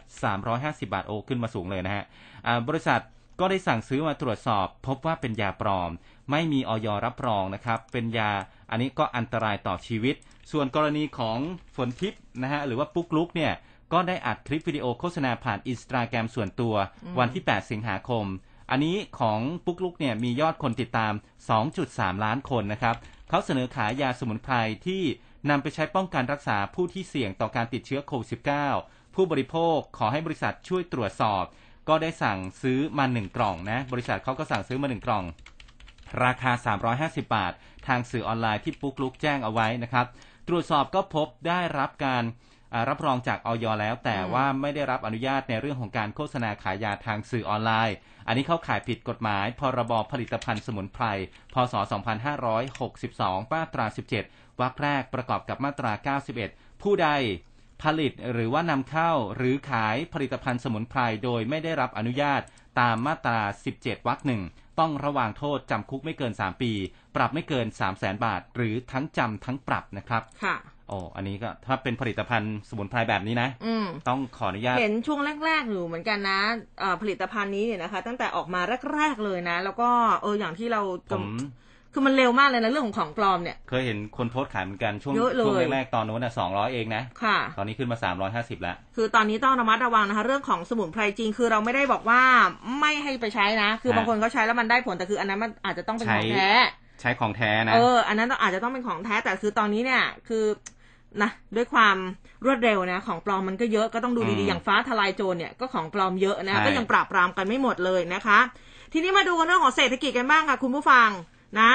350 บาทโอขึ้นมาสูงเลยนะฮะอ่าบริษัทก็ได้สั่งซื้อมาตรวจสอบ พบว่าเป็นยาปลอม ไม่มีออยรับรองนะครับ เป็นยาอันนี้ก็อันตรายต่อชีวิต ส่วนกรณีของฝนทิพย์นะฮะหรือว่าปุ๊กลุกเนี่ยก็ได้อัดคลิปวิดีโอโฆษณาผ่านอินสตาแกรมส่วนตัววันที่ 8 สิงหาคม อันนี้ของปุ๊กลุกเนี่ยมียอดคนติดตาม 2.3 ล้านคนนะครับเขาเสนอขายยาสมุนไพรที่ นำไปใช้ป้องกันรักษาผู้ที่เสี่ยงต่อการติดเชื้อโควิด -19 ผู้บริโภคขอให้บริษัทช่วยตรวจสอบ ก็ได้สั่งซื้อมา1กล่องนะ บริษัทเขาก็สั่งซื้อมา1กล่อง ราคา 350 บาท ทางสื่อออนไลน์ที่ปุ๊กลุกแจ้งเอาไว้นะครับ ตรวจสอบก็พบได้รับการรับรองจากออยแล้ว แต่ว่าไม่ได้รับอนุญาตในเรื่องของการโฆษณาขายยาทางสื่อออนไลน์ อันนี้เข้าข่ายผิดกฎหมาย พรบผลิตภัณฑ์สมุนไพร พศ 2562มาตรา 17 วรรคแรกประกอบกับมาตรา 91 ผู้ใดผลิตหรือว่านำเข้าหรือขายผลิตภัณฑ์สมุนไพรโดยไม่ได้รับอนุญาตตามมาตรา 17 วรรคหนึ่งต้องระวางโทษจำคุกไม่เกิน 3 ปี ปรับไม่เกิน 3 0 0แสนบาท หรือทั้งจำทั้งปรับนะครับ ค่ะโอ้อันนี้ก็ถ้าเป็นผลิตภัณฑ์สมุนไพรแบบนี้นะอืมต้องขออนุญาต เห็นช่วงแรกๆอยู่เหมือนกันนะเอ่อผลิตภัณฑ์นี้เนี่ยนะคะ ตั้งแต่ออกมาแรก ๆเลยนะ แล้วก็เอออย่างที่เราผม คือมันเร็วมากเลยนะเรื่องของของปลอมเนี่ย เคยเห็นคนโพสต์ขายเหมือนกันช่วงเยอะเลยช่วงแรกๆตอนนู้นน่ะสองร้อยเองนะค่ะตอนนี้ขึ้นมาสามร้อยห้าสิบแล้ว คือตอนนี้ต้องระมัดระวังนะคะ เรื่องของสมุนไพรจริงคือเราไม่ได้บอกว่าไม่ให้ไปใช้นะ คือฮะบางคนเขาใช้แล้วมันได้ผลแต่คืออันนั้นมันอาจจะต้องเป็นของใช้แท้ใช้ของแท้นะเอออันนั้นอาจจะต้องเป็นของแท้แต่คือตอนนี้เนี่ยคือนะด้วยความรวดเร็วนะของปลอมมันก็เยอะก็ต้องดูอืดีมๆอย่างฟ้าทลายโจรเนี่ยก็ของปลอมเยอะนะใช่ก็ยังปราบปรามกันไม่หมดเลยนะคะ ทีนี้มาดูกันเรื่องของเศรษฐกิจกันบ้างค่ะคุณผู้ฟัง นะ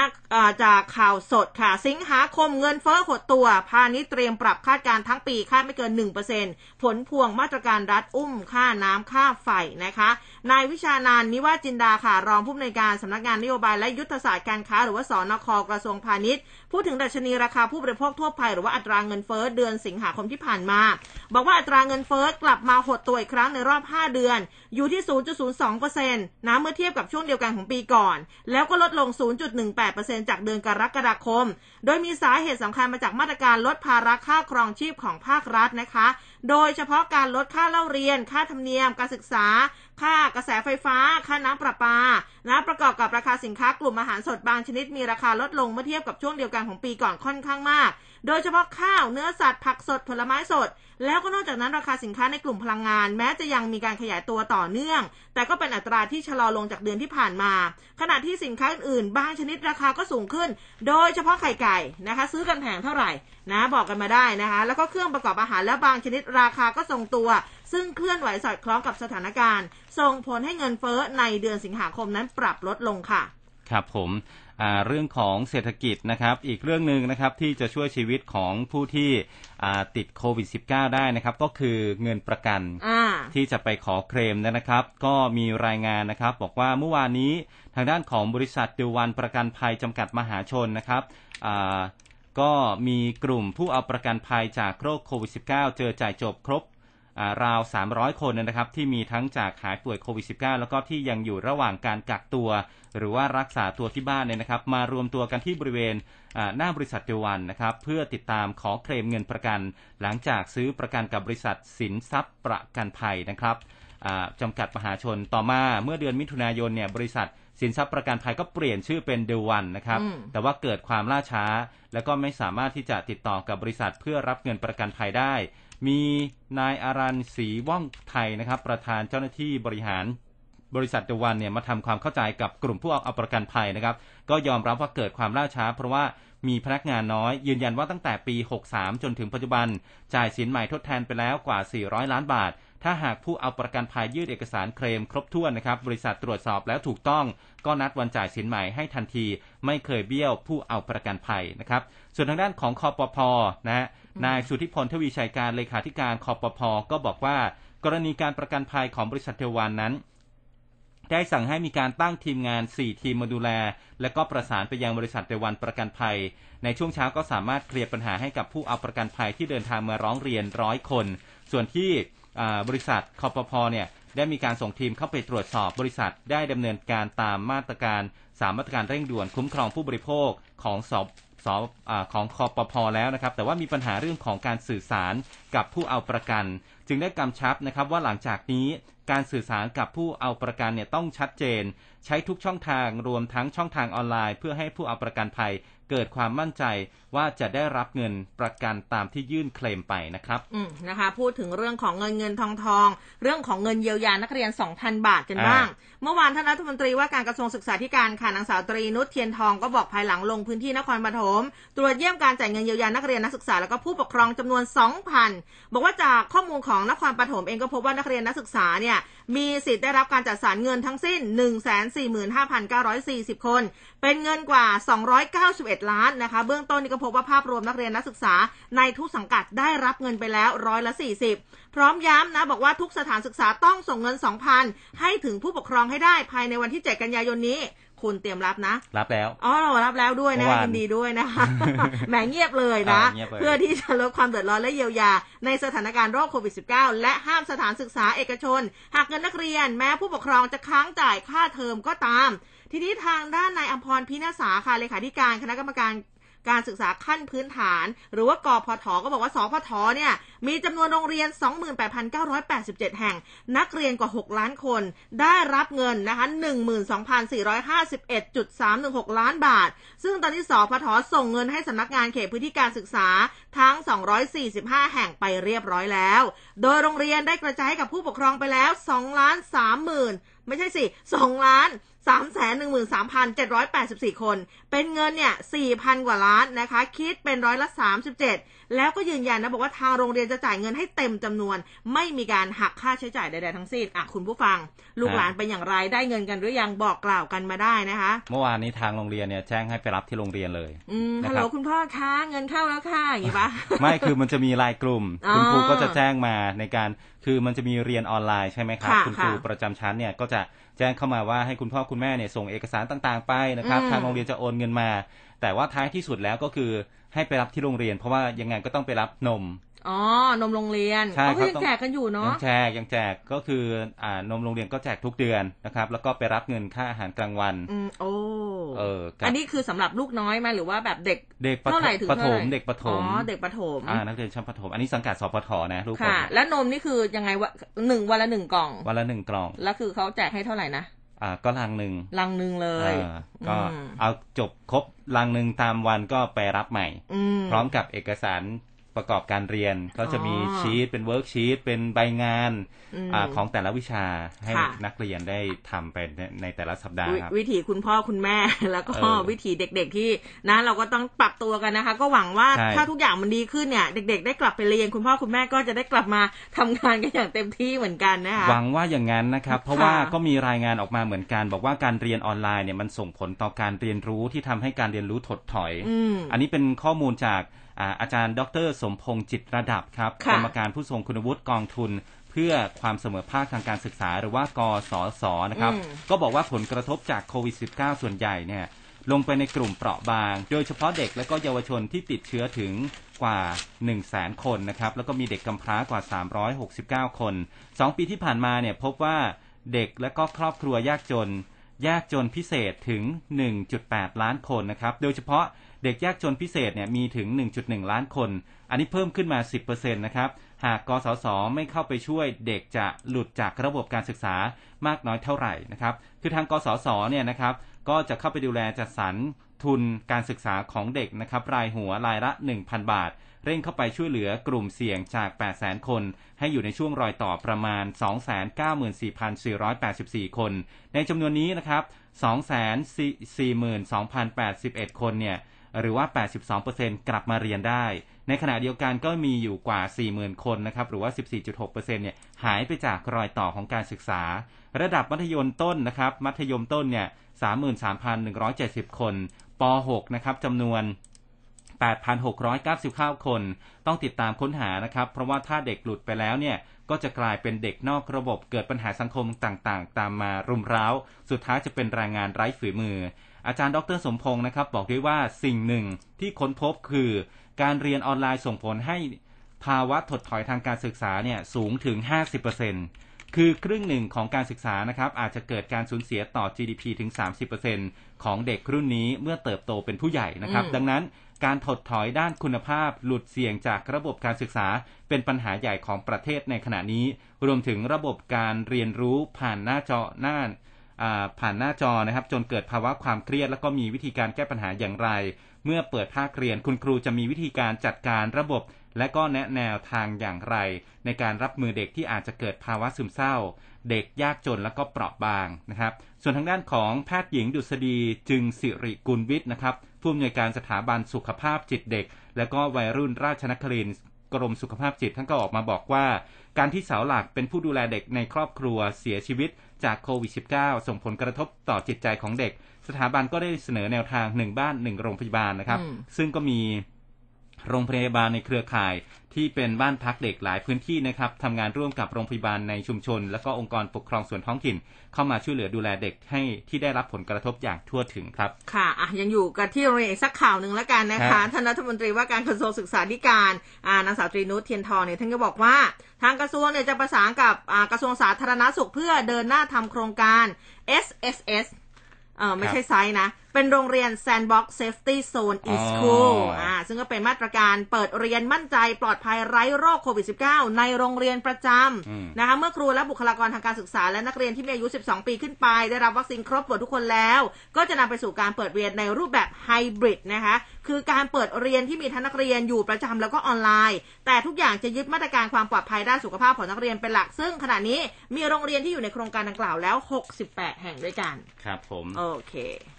จากข่าวสดค่ะ สิงหาคมเงินเฟ้อหดตัว พาณิชย์เตรียมปรับคาดการณ์ทั้งปีคาดไม่เกิน 1%ผลพวงมาตรการรัฐอุ้มค่าน้ำค่าไฟนะคะ นายวิชานานนิวาจินดาค่ะ รองผู้อำนวยการสำนักงานนโยบายและยุทธศาสตร์การค้า หรือว่าสอนคกระทรวงพาณิชย์ พูดถึงดัชนีราคาผู้บริโภคทั่วไปหรือว่าอัตราเงินเฟ้อเดือนสิงหาคมที่ผ่านมา บอกว่าอัตราเงินเฟ้อกลับมาหดตัวอีกครั้งในรอบ 5 เดือน อยู่ที่ 0.02%นะเมื่อเทียบกับช่วงเดียวกันของปีก่อน แล้วก็ลดลง 0.18%จากเดือนกรกฎาคม โดยมีสาเหตุสำคัญมาจากมาตรการลดภาระค่าครองชีพของภาครัฐนะคะ โดยเฉพาะการลดค่าเล่าเรียน ค่าธรรมเนียม การศึกษา ค่ากระแสไฟฟ้า ค่าน้ำประปา นะประกอบกับราคาสินค้ากลุ่มอาหารสดบางชนิดมีราคาลดลงเมื่อเทียบกับช่วงเดียวกันของปีก่อนค่อนข้างมาก โดยเฉพาะข้าวเนื้อสัตว์ผักสดผลไม้สด แล้วก็นอกจากนั้นราคาสินค้าในกลุ่มพลังงาน แม้จะยังมีการขยายตัวต่อเนื่อง แต่ก็เป็นอัตราที่ชะลอลงจากเดือนที่ผ่านมา ขณะที่สินค้าอื่นๆบางชนิดราคาก็สูงขึ้น โดยเฉพาะไข่ไก่นะคะ ซื้อกันแพงเท่าไหร่นะบอกกันมาได้นะคะ แล้วก็เครื่องประกอบอาหารและบางชนิดราคาก็ทรงตัว ซึ่งเคลื่อนไหวสอดคล้องกับสถานการณ์ส่งผลให้เงินเฟ้อในเดือนสิงหาคมนั้นปรับลดลงค่ะ ครับผม เรื่องของเศรษฐกิจนะครับ อีกเรื่องหนึ่งนะครับที่จะช่วยชีวิตของผู้ที่อ่าติดโควิด -19 ได้นะครับ ก็คือเงินประกันอ่าที่จะไปขอเคลมนะครับ ก็มีรายงานนะครับ บอกว่าเมื่อวานนี้ทางด้านของบริษัทดิวันประกันภัยจำกัดมหาชนนะครับอ่าก็มีกลุ่มผู้เอาประกันภัยจากโรคโควิด -19 เจอจ่ายจบครบอ่า ราว 300 คนนะครับที่มีทั้งจากหายป่วยโควิด -19 แล้วก็ที่ยังอยู่ระหว่างการกักตัว หรือว่ารักษาตัวที่บ้านเนี่ยนะครับ มารวมตัวกันที่บริเวณอ่าหน้าบริษัทเดวันนะครับเพื่อติดตามขอเคลมเงินประกัน หลังจากซื้อประกันกับบริษัทสินทรัพย์ประกันภัยนะครับอ่าจำกัดมหาชนต่อมาเมื่อเดือนมิถุนายนเนี่ยบริษัทสินทรัพย์ประกันภัยก็เปลี่ยนชื่อเป็นเดวันนะครับอืมแต่ว่าเกิดความล่าช้า แล้วก็ไม่สามารถที่จะติดต่อกับบริษัทเพื่อรับเงินประกันภัยได้ มีนายอารันศรีว่องไทยนะครับ ประธานเจ้าหน้าที่บริหารบริษัทเดวันเนี่ยมาทำความเข้าใจกับกลุ่มผู้เอาประกันภัยนะครับ ก็ยอมรับว่าเกิดความล่าช้า เพราะว่ามีพนักงานน้อย ยืนยันว่าตั้งแต่ปี 63 จนถึงปัจจุบัน จ่ายสินใหม่ทดแทนไปแล้วกว่า 400 ล้านบาท ถ้าหากผู้เอาประกันภัยยื่นเอกสารเคลมครบถ้วนนะครับ บริษัทตรวจสอบแล้วถูกต้อง ก็นัดวันจ่ายสินใหม่ให้ทันที ไม่เคยเบี้ยวผู้เอาประกันภัยนะครับ ส่วนทางด้านของคอปพนะฮะนายสุทธิพลทวีชัยการเลขาธิการคอปพก็บอกว่ากรณีการประกันภัยของบริษัทเทวันนั้นได้สั่งให้มีการตั้งทีมงาน 4 ทีมมาดูแล และก็ประสานไปยังบริษัทเดวันประกันภัย ในช่วงเช้าก็สามารถเคลียร์ปัญหาให้กับผู้เอาประกันภัยที่เดินทางมาร้องเรียนร้อยคน ส่วนที่ บริษัทคอปพเนี่ยได้มีการส่งทีมเข้าไปตรวจสอบบริษัทได้ดำเนินการตามมาตรการสามมาตรการเร่งด่วนคุ้มครองผู้บริโภคของสอบสอบอของคอปพแล้วนะครับ แต่ว่ามีปัญหาเรื่องของการสื่อสารกับผู้เอาประกัน จึงได้กำชับนะครับว่าหลังจากนี้การสื่อสารกับผู้เอาประกันเนี่ยต้องชัดเจน ใช้ทุกช่องทางรวมทั้งช่องทางออนไลน์ เพื่อให้ผู้เอาประกันภัยเกิดความมั่นใจ ว่าจะได้รับเงินประกันตามที่ยื่นเคลมไปนะครับ อืมนะคะ พูดถึงเรื่องของเงินเงินทองทอง เรื่องของเงินเยียวยานักเรียน 2,000 บาทกันบ้างอ่าเมื่อวานท่านรัฐมนตรีว่าการกระทรวงศึกษาธิการค่ะนางสาวตรีนุชเทียนทองก็บอกภายหลังลงพื้นที่นครปฐมตรวจเยี่ยมการจ่ายเงินเยียวยานักเรียนนักศึกษาแล้วก็ผู้ปกครองจำนวน 2,000 บอกว่าจากข้อมูลของนครปฐมเองก็พบว่านักเรียนนักศึกษาเนี่ยมีสิทธิ์ได้รับการจัดสรรเงินทั้งสิ้น 145,940 คน เป็นเงินกว่า 291 ล้านนะคะ เบื้องต้นนี่ก็พบว่าภาพรวมนักเรียนนักศึกษาในทุกสังกัดได้รับเงินไปแล้วร้อยละ 40 พร้อมย้ำนะบอกว่าทุกสถานศึกษาต้องส่งเงิน 2,000 ให้ถึงผู้ปกครองให้ได้ภายในวันที่ 7 กันยายนนี้คุณเตรียมรับนะ รับแล้ว อ๋อเรารับแล้วด้วยนะเมื่อวานยินดีด้วยนะคะแหมเงียบเลยนะอ่าเงียบเลยเพื่อที่จะลดความเดือดร้อนและเยียวยา ในสถานการณ์โรคโควิด -19 และห้ามสถานศึกษาเอกชน หากเงินนักเรียน แม้ผู้ปกครองจะค้างจ่ายค่าเทอมก็ตาม ทีนี้ทางด้านนายอภรพินาศาค่ะเลขาธิการคณะกรรมการ การศึกษาขั้นพื้นฐาน หรือว่ากพทก็บอกว่าสพทเนี่ยมีจำนวนโรงเรียน 28,987 แห่ง นักเรียนกว่า 6 ล้านคน ได้รับเงินนะคะ12,451.316 ล้านบาท ซึ่งตอนนี้สพทส่งเงินให้สำนักงานเขตพื้นที่การศึกษาทั้ง 245 แห่งไปเรียบร้อยแล้ว โดยโรงเรียนได้กระจายให้กับผู้ปกครองไปแล้ว2ล้าน3หมื่นไม่ใช่สิ2ล้าน 3 1 3 7 8 4 คน เป็นเงินเนี่ย 4,000 กว่าล้านนะคะ คิดเป็นร้อยละ 37 แล้วก็ยืนยันนะ บอกว่าทางโรงเรียนจะจ่ายเงินให้เต็มจำนวน ไม่มีการหักค่าใช้จ่ายใดๆทั้งสิ้นอะคุณผู้ฟัง ลูกหลานเป็นอย่างไรได้เงินกันหรือยังบอกกล่าวกันมาได้นะคะ เมื่อวานนี้ทางโรงเรียนเนี่ยแจ้งให้ไปรับที่โรงเรียนเลยอืมนะฮัลคโหลรับคุณพ่อคะเงินเข้าแล้วค่ะอย่างนี้ปะไม่คือมันจะมีรายกลุ่มอ๋อคุณครูก็จะแจ้งมาในการคือมันจะมีเรียนออนไลน์ใช่ไหมครับค่ะคุณครูค่ะประจำชั้นเนี่ยก็จะแจ้งเข้ามาว่าให้คุณพ่อคุณแม่เนี่ยส่งเอกสารต่างๆ ไปนะครับอืมทางโรงเรียนจะโอนเงินมา แต่ว่าท้ายที่สุดแล้วก็คือให้ไปรับที่โรงเรียน เพราะว่ายังไงก็ต้องไปรับนม อ๋อนมโรงเรียนใช่เขาก็ครับยังต้องแจกกันอยู่เนาะยังแจกยังแจกก็คืออ่านมโรงเรียนก็แจกทุกเดือนนะครับ แล้วก็ไปรับเงินค่าอาหารกลางวันอืมโอ้เออกับอันนี้คือสำหรับลูกน้อยไหมหรือว่าแบบเด็กเด็กประถเท่าไหร่มถึงประถเท่าไหมร่เด็กประถมอ๋อเด็กประถมอ่านักเรียนชั้นประถมอันนี้สังกัดสพทนะลูกผมค่ะ แล้วนมนี่คือยังไงวะหนึ่งวันละหนึ่งกล่องวันละหนึ่งกล่อง แล้วคือเขาแจกให้เท่าไหร่นะอ่าก็ลังหนึ่งลังหนึ่งเลยอ่าก็อืมเอาจบครบลังหนึ่งตามวันก็ไปรับใหม่อืมพร้อมกับเอกสาร ประกอบการเรียนก็จะมีอ๋อชีตเป็น worksheet เป็นใบงานอืมอ่าของแต่ละวิชาให้ค่ะนักเรียนได้ทำไปในในแต่ละสัปดาห์วิครับวิถีคุณพ่อคุณแม่ แล้วก็เออวิถีเด็กๆที่นะเราก็ต้องปรับตัวกันนะคะ ก็หวังว่าใช่ถ้าทุกอย่างมันดีขึ้นเนี่ย เด็กๆ ได้กลับไปเรียนคุณพ่อคุณแม่ก็จะได้กลับมาทำงานกันอย่างเต็มที่เหมือนกันนะคะหวังว่าอย่างนั้นนะครับ เพราะค่ะว่าก็มีรายงานออกมาเหมือนกัน บอกว่าการเรียนออนไลน์เนี่ยมันส่งผลต่อการเรียนรู้ที่ทำให้การเรียนรู้ถดถอยอืมอันนี้เป็นข้อมูลจาก อาอาจารย์ ดร สมพงษ์จิตระดับครับค่ะกรรมการผู้ทรงคุณวุฒิกองทุน เพื่อความเสมอภาคทางการศึกษาหรือว่ากสศนะครับอืมก็บอกว่าผลกระทบจากโควิด -19 ส่วนใหญ่เนี่ยลงไปในกลุ่มเปราะบาง โดยเฉพาะเด็กและก็เยาวชนที่ติดเชื้อถึงกว่า 1 0 0 0 0แสนคนนะครับ แล้วก็มีเด็กกำพร้ากว่า 369 คน 2 ปีที่ผ่านมาเนี่ยพบว่าเด็กและก็ครอบครัวยากจน ยากจนพิเศษถึง 1.8 ล้านคนนะครับ โดยเฉพาะ เด็กยากจนพิเศษเนี่ยมีถึง 1.1 ล้านคน อันนี้เพิ่มขึ้นมา 10%นะครับ หากกสศไม่เข้าไปช่วยเด็กจะหลุดจากระบบการศึกษามากน้อยเท่าไหร่นะครับ คือทางกสศเนี่ยนะครับก็จะเข้าไปดูแลจัดสรรทุนการศึกษาของเด็กนะครับรายหัวรายละ 1,000 บาท เร่งเข้าไปช่วยเหลือกลุ่มเสี่ยงจาก 800,000 คน ให้อยู่ในช่วงรอยต่อประมาณ 294,484 คน ในจำนวนนี้นะครับ 242,081 คนเนี่ย หรือว่า 82%กลับมาเรียนได้ ในขณะเดียวกันก็มีอยู่กว่า 40,000 คนนะครับ หรือว่า 14.6%เนี่ยหายไปจากรอยต่อของการศึกษา ระดับมัธยมต้นนะครับ มัธยมต้นเนี่ย 33,170 คน ป .6 นะครับจำนวน 8,699 คน ต้องติดตามค้นหานะครับ เพราะว่าถ้าเด็กหลุดไปแล้วเนี่ยก็จะกลายเป็นเด็กนอกระบบเกิดปัญหาสังคมต่างๆ ตามมารุมเร้า สุดท้ายจะเป็นแรงงานไร้ฝีมือ อาจารย์ดรสมพงศ์นะครับบอกด้วยว่าสิ่งหนึ่งที่ค้นพบคือ การเรียนออนไลน์ส่งผลให้ภาวะถดถอยทางการศึกษาเนี่ยสูงถึง 50%คือครึ่งหนึ่งของการศึกษานะครับอาจจะเกิดการสูญเสียต่อ GDP ถึง 30%ของเด็กรุ่นนี้เมื่อเติบโตเป็นผู้ใหญ่นะครับอืมดังนั้นการถดถอยด้านคุณภาพหลุดเสี่ยงจากระบบการศึกษา เป็นปัญหาใหญ่ของประเทศในขณะนี้ รวมถึงระบบการเรียนรู้ผ่านหน้าจอหน้าอ่า ผ่านหน้าจอนะครับ จนเกิดภาวะความเครียด แล้วก็มีวิธีการแก้ปัญหาอย่างไร เมื่อเปิดภาคเรียนคุณครูจะมีวิธีการจัดการระบบ และก็แนะแนวทางอย่างไร ในการรับมือเด็กที่อาจจะเกิดภาวะซึมเศร้า เด็กยากจนและก็เปราะบางนะครับ ส่วนทางด้านของแพทย์หญิงดุษฎีจึงสิริกุลวิทย์นะครับผู้อำนวยการสถาบันสุขภาพจิตเด็ก และก็วัยรุ่นราชนครินทร์กรมสุขภาพจิตท่านก็ออกมาบอกว่า การที่เสาหลักเป็นผู้ดูแลเด็กในครอบครัวเสียชีวิต จากโควิด -19 ส่งผลกระทบต่อจิตใจของเด็ก สถาบันก็ได้เสนอแนวทางหนึ่งบ้านหนึ่งโรงพยาบาลนะครับอืมซึ่งก็มี โรงพยาบาลในเครือข่าย ที่เป็นบ้านพักเด็กหลายพื้นที่นะครับทำงานร่วมกับโรงพยาบาลในชุมชน และก็องค์กรปกครองส่วนท้องถิ่น เข้ามาช่วยเหลือดูแลเด็กให้ที่ได้รับผลกระทบอย่างทั่วถึงครับ ค่ะอะยังอยู่กันที่โรงเรียนอีกสักข่าวหนึ่งแล้วกันนะครัคะบท่านรัฐมนตรีว่าการกระทรวงศึกษาธิการอ่านางสาวตรีนุชเทียนทองเนี่ยท่านก็บอกว่าทางกระทรวงเนี่ยจะประสานกับอ่ากระทรวงสาธารณสุขเพื่อเดินหน้าทำโครงการ SSS เออไม่ใช่ไซส์นะ เป็นโรงเรียน Sandbox Safety Zone in School อ่าซึ่งก็เป็นมาตรการเปิดเรียนมั่นใจปลอดภัยไร้โรคโควิด -19 ในโรงเรียนประจำอืมนะคะเมื่อครูและบุคลากรทางการศึกษาและนักเรียนที่มีอายุ 12 ปีขึ้นไป ได้รับวัคซีนครบหมดทุกคนแล้ว ก็จะนำไปสู่การเปิดเรียนในรูปแบบไฮบริดนะคะคือการเปิดเรียนที่มีทั้งนักเรียนอยู่ประจำแล้วก็ออนไลน์ แต่ทุกอย่างจะยึดมาตรการความปลอดภัยด้านสุขภาพของนักเรียนเป็นหลัก ซึ่งขณะนี้มีโรงเรียนที่อยู่ในโครงการดังกล่าวแล้ว 68 แห่งด้วยกัน ครับผม โอเค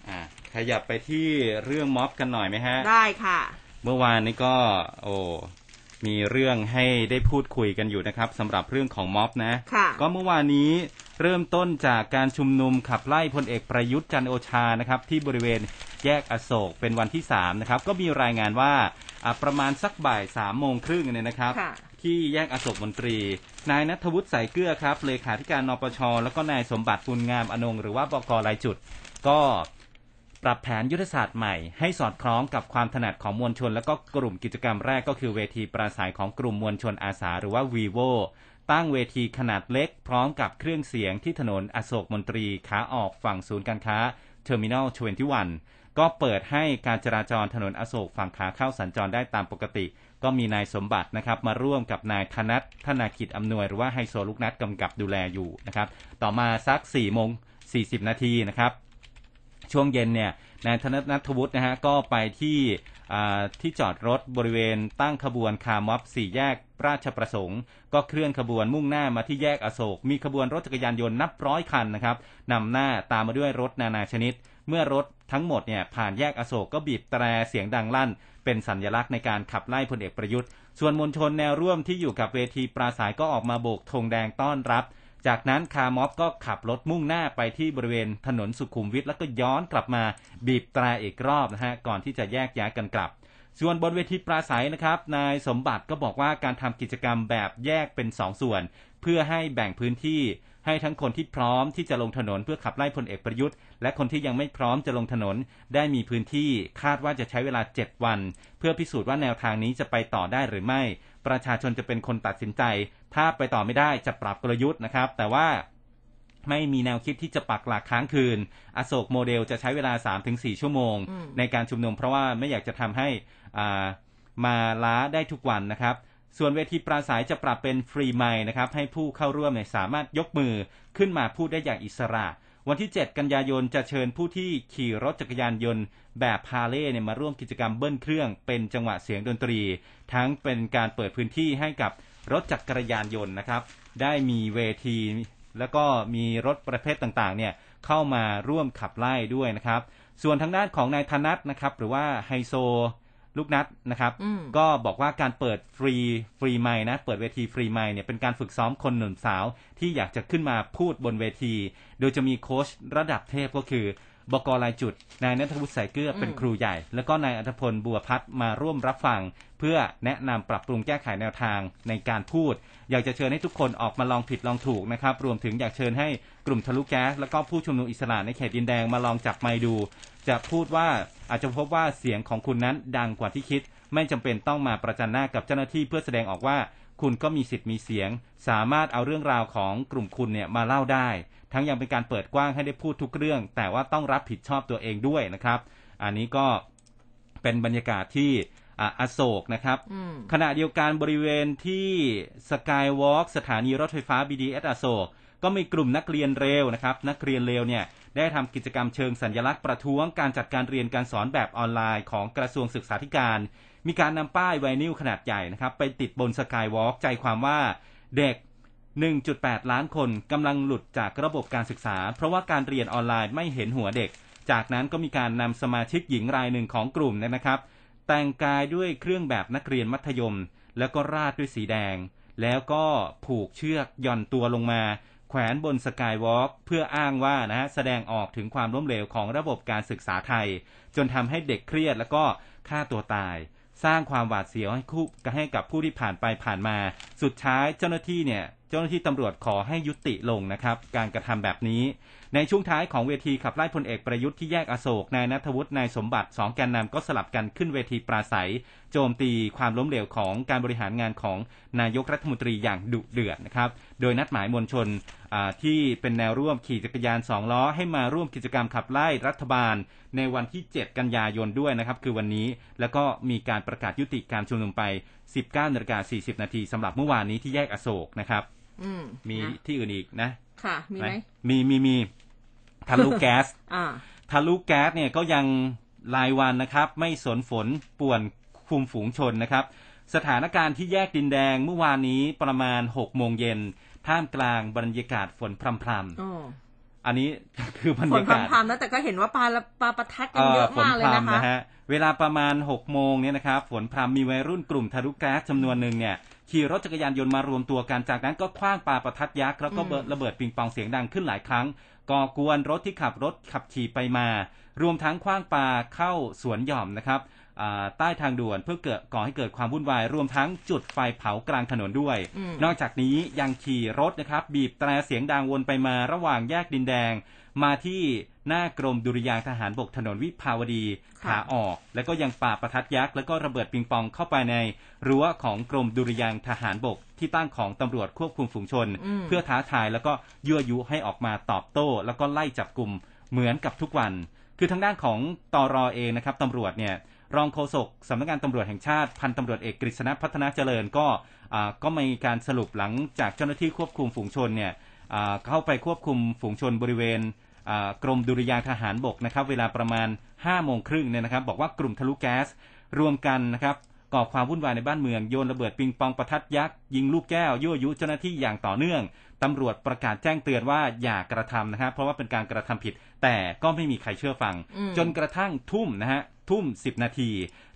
อ่าขยับไปที่เรื่องม็อบกันหน่อยไหมฮะ ได้ค่ะ เมื่อวานนี้ก็โอ้มีเรื่องให้ได้พูดคุยกันอยู่นะครับสำหรับเรื่องของม็อบนะค่ะก็เมื่อวานนี้เริ่มต้นจากการชุมนุมขับไล่พลเอกประยุทธ์จันทร์โอชานะครับที่บริเวณแยกอโศกเป็นวันที่3นะครับก็มีรายงานว่าอ่าประมาณสักบ่ายสามโมงครึ่งเนี่ยนะครับค่ะที่แยกอโศกมนตรี นายนัทวุฒิสายเกลือครับเลขาธิการนปช แล้วก็นายสมบัติบุญงามอนงหรือว่าบกรายจุด ก็ ปรับแผนยุทธศาสตร์ใหม่ ให้สอดคล้องกับความถนัดของมวลชน แล้วก็กลุ่มกิจกรรมแรกก็คือเวทีปราศัยของกลุ่มมวลชนอาสาหรือว่า vivo ตั้งเวทีขนาดเล็กพร้อมกับเครื่องเสียงที่ถนนอโศกมนตรีขาออกฝั่งศูนย์การค้าเทอร์มินอล21 ก็เปิดให้การจราจรถนนอโศกฝั่งขาเข้าสัญจรได้ตามปกติ ก็มีนายสมบัตินะครับมาร่วมกับนายธนัทธนากิจอำนวยหรือว่าไฮโซลูกนัดกำกับดูแลอยู่นะครับ ต่อมาสัก4โมง40 นาทีนะครับ ช่วงเย็นเนี่ยนายธนนัทวุฒินะฮะก็ไปที่ที่จอดรถบริเวณตั้งขบวนคาร์ม็อบสี่แยกราชประสงค์ ก็เคลื่อนขบวนมุ่งหน้ามาที่แยกอโศก มีขบวนรถจักรยานยนต์นับร้อยคันนะครับนำหน้าตามมาด้วยรถนานาชนิด เมื่อรถทั้งหมดเนี่ยผ่านแยกอโศกก็บีบแตรเสียงดังลั่น เป็นสัญลักษณ์ในการขับไล่พลเอกประยุทธ์ ส่วนมวลชนแนวร่วมที่อยู่กับเวทีปราศัยก็ออกมาโบกธงแดงต้อนรับ จากนั้นคาร์มอบก็ขับรถมุ่งหน้าไปที่บริเวณถนนสุขุมวิทแล้วก็ย้อนกลับมาบีบแตรอีกรอบนะฮะก่อนที่จะแยกย้ายกันกลับ ส่วนบนเวทีปราศัยนะครับ นายสมบัติก็บอกว่าการทำกิจกรรมแบบแยกเป็นสองส่วน เพื่อให้แบ่งพื้นที่ให้ทั้งคนที่พร้อมที่จะลงถนนเพื่อขับไล่พลเอกประยุทธ์ และคนที่ยังไม่พร้อมจะลงถนนได้มีพื้นที่คาดว่าจะใช้เวลา 7 วัน เพื่อพิสูจน์ว่าแนวทางนี้จะไปต่อได้หรือไม่ ประชาชนจะเป็นคนตัดสินใจ ถ้าไปต่อไม่ได้จะปรับกลยุทธ์นะครับ แต่ว่าไม่มีแนวคิดที่จะปักหลักค้างคืน อโศกโมเดลจะใช้เวลา 3-4 ชั่วโมงอืมในการชุมนุมเพราะว่าไม่อยากจะทำให้อ่ามาล้าได้ทุกวันนะครับส่วนเวทีปราศรัยจะปรับเป็น free mic นะครับให้ผู้เข้าร่วมเนี่ยสามารถยกมือขึ้นมาพูดได้อย่างอิสระ วันที่ 7 กันยายนจะเชิญผู้ที่ขี่รถจักรยานยนต์ แบบพาเล่เนี่ยมาร่วมกิจกรรมเบิ้ลเครื่องเป็นจังหวะเสียงดนตรี ทั้งเป็นการเปิดพื้นที่ให้กับรถจักรยานยนต์นะครับ ได้มีเวที แล้วก็มีรถประเภทต่างๆเนี่ยเข้ามาร่วมขับไล่ด้วยนะครับ ส่วนทางด้านของนายธนัทนะครับหรือว่าไฮโซ ลูกนัดนะครับอืมก็บอกว่าการเปิด free free mic นะ เปิดเวที free mic เนี่ยเป็นการฝึกซ้อมคนหนุ่มสาว ที่อยากจะขึ้นมาพูดบนเวที โดยจะมีโค้ชระดับเทพก็คือ บก.ลายจุด นายณัฐวุฒิใสยเกื้อเป็นครูใหญ่ แล้วก็นายอรรถพลบัวพัฒน์มาร่วมรับฟัง เพื่อแนะนำปรับปรุงแก้ไขแนวทางในการพูด อยากจะเชิญให้ทุกคนออกมาลองผิดลองถูกนะครับ รวมถึงอยากเชิญให้กลุ่มทะลุแก๊สแล้วก็ผู้ชุมนุมอิสระในเขตดินแดงมาลองจับไมค์ดู จะพูดว่าอาจจะพบว่าเสียงของคุณนั้นดังกว่าที่คิด ไม่จำเป็นต้องมาประจันหน้ากับเจ้าหน้าที่เพื่อแสดงออกว่า คุณก็มีสิทธิ์มีเสียง สามารถเอาเรื่องราวของกลุ่มคุณเนี่ยมาเล่าได้ ทั้งยังเป็นการเปิดกว้างให้ได้พูดทุกเรื่อง แต่ว่าต้องรับผิดชอบตัวเองด้วยนะครับ อันนี้ก็เป็นบรรยากาศที่อะอโศกนะครับอืมขณะเดียวกันบริเวณที่สกายวอล์กสถานีรถไฟฟ้า BDS อโศก ก็มีกลุ่มนักเรียนเร็วนะครับนักเรียนเร็วเนี่ยได้ทำกิจกรรมเชิงสัญลักษณ์ประท้วงการจัดการเรียนการสอนแบบออนไลน์ของกระทรวงศึกษาธิการ มีการนำป้ายไวนิลขนาดใหญ่นะครับไปติดบนสกายวอล์กใจความว่าเด็ก 1.8 ล้านคนกำลังหลุดจากระบบการศึกษา เพราะว่าการเรียนออนไลน์ไม่เห็นหัวเด็ก จากนั้นก็มีการนำสมาชิกหญิงรายหนึ่งของกลุ่มเนยนะครับ แต่งกายด้วยเครื่องแบบนักเรียนมัธยม แล้วก็ราดด้วยสีแดง แล้วก็ผูกเชือกย่อนตัวลงมา แขวนบนสกายวอล์กเพื่ออ้างว่านะฮะแสดงออกถึงความล้มเหลวของระบบการศึกษาไทย จนทำให้เด็กเครียดแล้วก็ฆ่าตัวตาย สร้างความหวาดเสียวให้คู่ให้กับผู้ที่ผ่านไปผ่านมา สุดท้ายเจ้าหน้าที่เนี่ย จ้าหน้าที่ตำรวจขอให้ยุติลงนะครับ การกระทำแบบนี้ ในช่วงท้ายของเวทีขับไล่พลเอกประยุทธ์ที่แยกอโศกนายนัทวุฒินายสมบัติสองแกนนำก็สลับกันขึ้นเวทีปราศัย โจมตีความล้มเหลวของการบริหารงานของนายกรัฐมนตรีอย่างดุเดือดนะครับ โดยนัดหมายมวลชนที่เป็นแนวร่วมขี่จักรยานสองล้อ ให้มาร่วมกิจกรรมขับไล่รัฐบาล ในวันที่ 7 กันยายนด้วยนะครับ คือวันนี้แล้วก็มีการประกาศยุติการชุมนุมไป 19นาฬิกา40 นาทีสำหรับเมื่อวานนี้ที่แยกอโศกนะครับ มมีนะที่อื่นอีกนะ ค่ะ มีไหมมีมีมีทะลุแก๊สอ่าทะลุแก๊สเนี่ยก็ยังรายวันนะครับ ไม่สนฝนป่วนคุมฝูงชนนะครับ สถานการณ์ที่แยกดินแดงเมื่อวานนี้ประมาณ6โมงเย็นท่ามกลางบรรยากาศฝนพรำอ๋อๆอันนี้คือบรรฝนยากาศพรำๆแล้วแต่ก็เห็นว่าปลาละปลาประทัดกันเยอะมากเลยนะคะนะฮะเวลาประมาณ6โมงเนี่ยนะครับ ฝนพรำมีวัยรุ่นกลุ่มทะลุแก๊สจำนวนหนึ่งเนี่ย ขี่รถจักรยานยนต์มารวมตัวกันจากนั้นก็คว้างปาประทัดยักษ์แล้วก็อืมระเบิดปิงปองเสียงดังขึ้นหลายครั้งก่อกวนรถที่ขับรถขับขี่ไปมา รวมทั้งคว้างปาเข้าสวนหย่อมนะครับอ่าใต้ทางด่วนเพื่อเกิดก่อให้เกิดความวุ่นวาย รวมทั้งจุดไฟเผากลางถนนด้วยอืมนอกจากนี้ยังขี่รถนะครับ บีบแตรเสียงดังวนไปมาระหว่างแยกดินแดง มาที่หน้ากรมดุริยางค์ทหารบกถนนวิภาวดีค่ะ ขาออก แล้วก็ยังปาประทัดยักษ์ แล้วก็ระเบิดปิงปองเข้าไปในรั้วของกรมดุริยางค์ทหารบก ที่ตั้งของตำรวจควบคุมฝูงชนอืมเพื่อท้าทายแล้วก็ยั่วยุให้ออกมาตอบโต้ แล้วก็ไล่จับกลุ่มเหมือนกับทุกวัน คือทางด้านของตอรอเองนะครับตำรวจเนี่ยรองโฆษกสำนักงานตำรวจแห่งชาติพันตำรวจเอกกฤษณะพัฒนาเจริญก็อ่าก็มีการสรุปหลังจากเจ้าหน้าที่ควบคุมฝูงชนเนี่ยอ่าเข้าไปควบคุมฝูงชนบริเวณอ่า กรมดุริยางค์ทหารบกนะครับ เวลาประมาณ5โมงครึ่งเนี่ยนะครับ บอกว่ากลุ่มทะลุแก๊สรวมกันนะครับก่อความวุ่นวายในบ้านเมืองโยนระเบิดปิงปองประทัดยักษ์ยิงลูกแก้วยั่วยุเจ้าหน้าที่อย่างต่อเนื่องตำรวจประกาศแจ้งเตือนว่าอย่ากระทำนะครับเพราะว่าเป็นการกระทำผิด แต่ก็ไม่มีใครเชื่อฟังอืมจนกระทั่งทุ่มนะฮะทุ่ม 10 นาที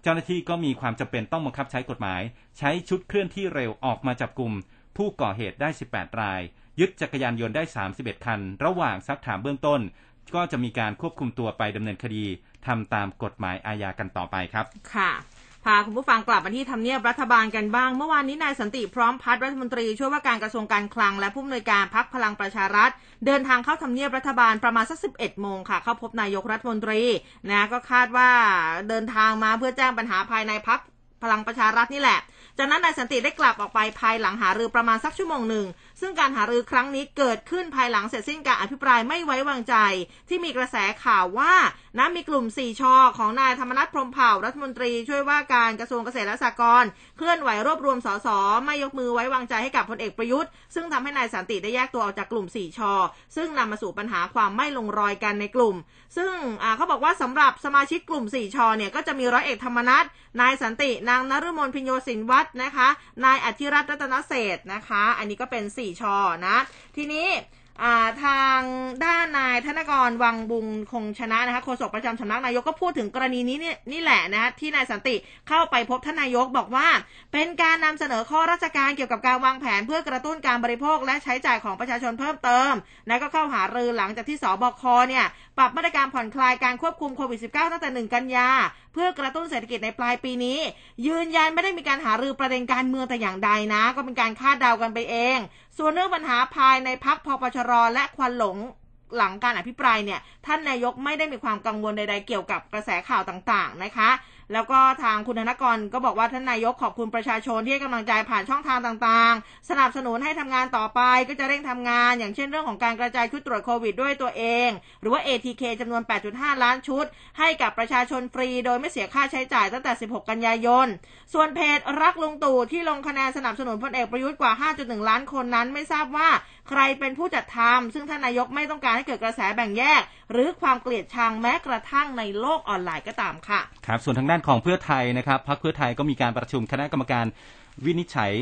เจ้าหน้าที่ก็มีความจำเป็นต้องบังคับใช้กฎหมาย ใช้ชุดเคลื่อนที่เร็วออกมาจับกลุ่มผู้ก่อเหตุได้ 18 ราย ยึดจักรยานยนต์ได้ 31 คัน ระหว่างซักถามเบื้องต้น ก็จะมีการควบคุมตัวไปดำเนินคดีทำตามกฎหมายอาญากันต่อไปครับ ค่ะพาคุณผู้ฟังกลับมาที่ทำเนียบรัฐบาลกันบ้าง เมื่อวานนี้นายสันติพร้อมพัฒน์รัฐมนตรีช่วยว่าการกระทรวงการคลัง และผู้อำนวยการพักพลังประชารัฐ เดินทางเข้าทำเนียบรัฐบาลประมาณสัก 11 โมงค่ะ เข้าพบนายกรัฐมนตรีนะก็คาดว่าเดินทางมาเพื่อแจ้งปัญหาภายในพักพลังประชารัฐนี่แหละ จากนั้นนายสันติได้กลับออกไปภายหลังหารือประมาณสักชั่วโมงหนึ่ง ซึ่งการหารือครั้งนี้เกิดขึ้นภายหลังเสร็จสิ้นการอภิปรายไม่ไว้วางใจ ที่มีกระแสข่าวว่านะมีกลุ่มสี่ชอของนายธรรมนัฐพรมเผ่ารัฐมนตรีช่วยว่าการกระทรวงเกษตรและสหกรณ์เคลื่อนไหวรวบรวมสสไม่ยกมือไว้วางใจให้กับพลเอกประยุทธ์ ซึ่งทำให้นายสันติได้แยกตัวออกจากกลุ่มสี่ชอซึ่งนำมาสู่ปัญหาความไม่ลงรอยกันในกลุ่ม ซึ่งเขาบอกว่าสำหรับสมาชิกกลุ่มสี่ชอเนี่ยก็จะมีร้อยเอกธรรมนัฐนายสันตินางนฤมลพิญโยสินวัฒน์นะคะ นายอธิรัตน์รัตนเศษนะคะ อันนี้ก็เป็นสี่ชอนะ ทีนี้ทางด้านนายธนกรวังบุงคงชนะนะคะโฆษกประจำสำนักนายกก็พูดถึงกรณีนี้เนี่ยนี่แหละนะที่นายสันติเข้าไปพบท่านนายกบอกว่า เป็นการนำเสนอข้อราชการเกี่ยวกับการวางแผนเพื่อกระตุ้นการบริโภคและใช้จ่ายของประชาชนเพิ่มเติมและก็เข้าหารือหลังจากที่สบคเนี่ยปรับมาตรการผ่อนคลายการควบคุมโควิด -19 ตั้งแต่ 1 กันยา เพื่อกระตุ้นเศรษฐกิจในปลายปีนี้ ยืนยันไม่ได้มีการหารือประเด็นการเมืองแต่อย่างใดนะ ก็เป็นการคาดเดากันไปเอง ส่วนเรื่องปัญหาภายในพักพปชรและควันหลงหลังการอภิปรายเนี่ย ท่านนายกไม่ได้มีความกังวลใดๆเกี่ยวกับกระแสข่าวต่างๆนะคะ แล้วก็ทางคุณธนกรก็บอกว่าท่านนายกขอบคุณประชาชนที่ให้กำลังใจผ่านช่องทางต่างๆ สนับสนุนให้ทำงานต่อไปก็จะเร่งทำงาน อย่างเช่นเรื่องของการกระจายชุดตรวจโควิดด้วยตัวเอง หรือว่า ATK จำนวน 8.5 ล้านชุด ให้กับประชาชนฟรี โดยไม่เสียค่าใช้จ่ายตั้งแต่ 16 กันยายน ส่วนเพจรักลุงตู่ที่ลงคะแนนสนับสนุนพลเอกประยุทธ์กว่า 5.1 ล้านคนนั้นไม่ทราบว่า ใครเป็นผู้จัดทำซึ่งท่านนายกไม่ต้องการให้เกิดกระแสแบ่งแยก หรือความเกลียดชังแม้กระทั่งในโลกออนไลน์ก็ตามค่ะ ครับ ส่วนทางด้านของเพื่อไทยนะครับพรรคเพื่อไทยก็มีการประชุมคณะกรรมการ วินิจฉัย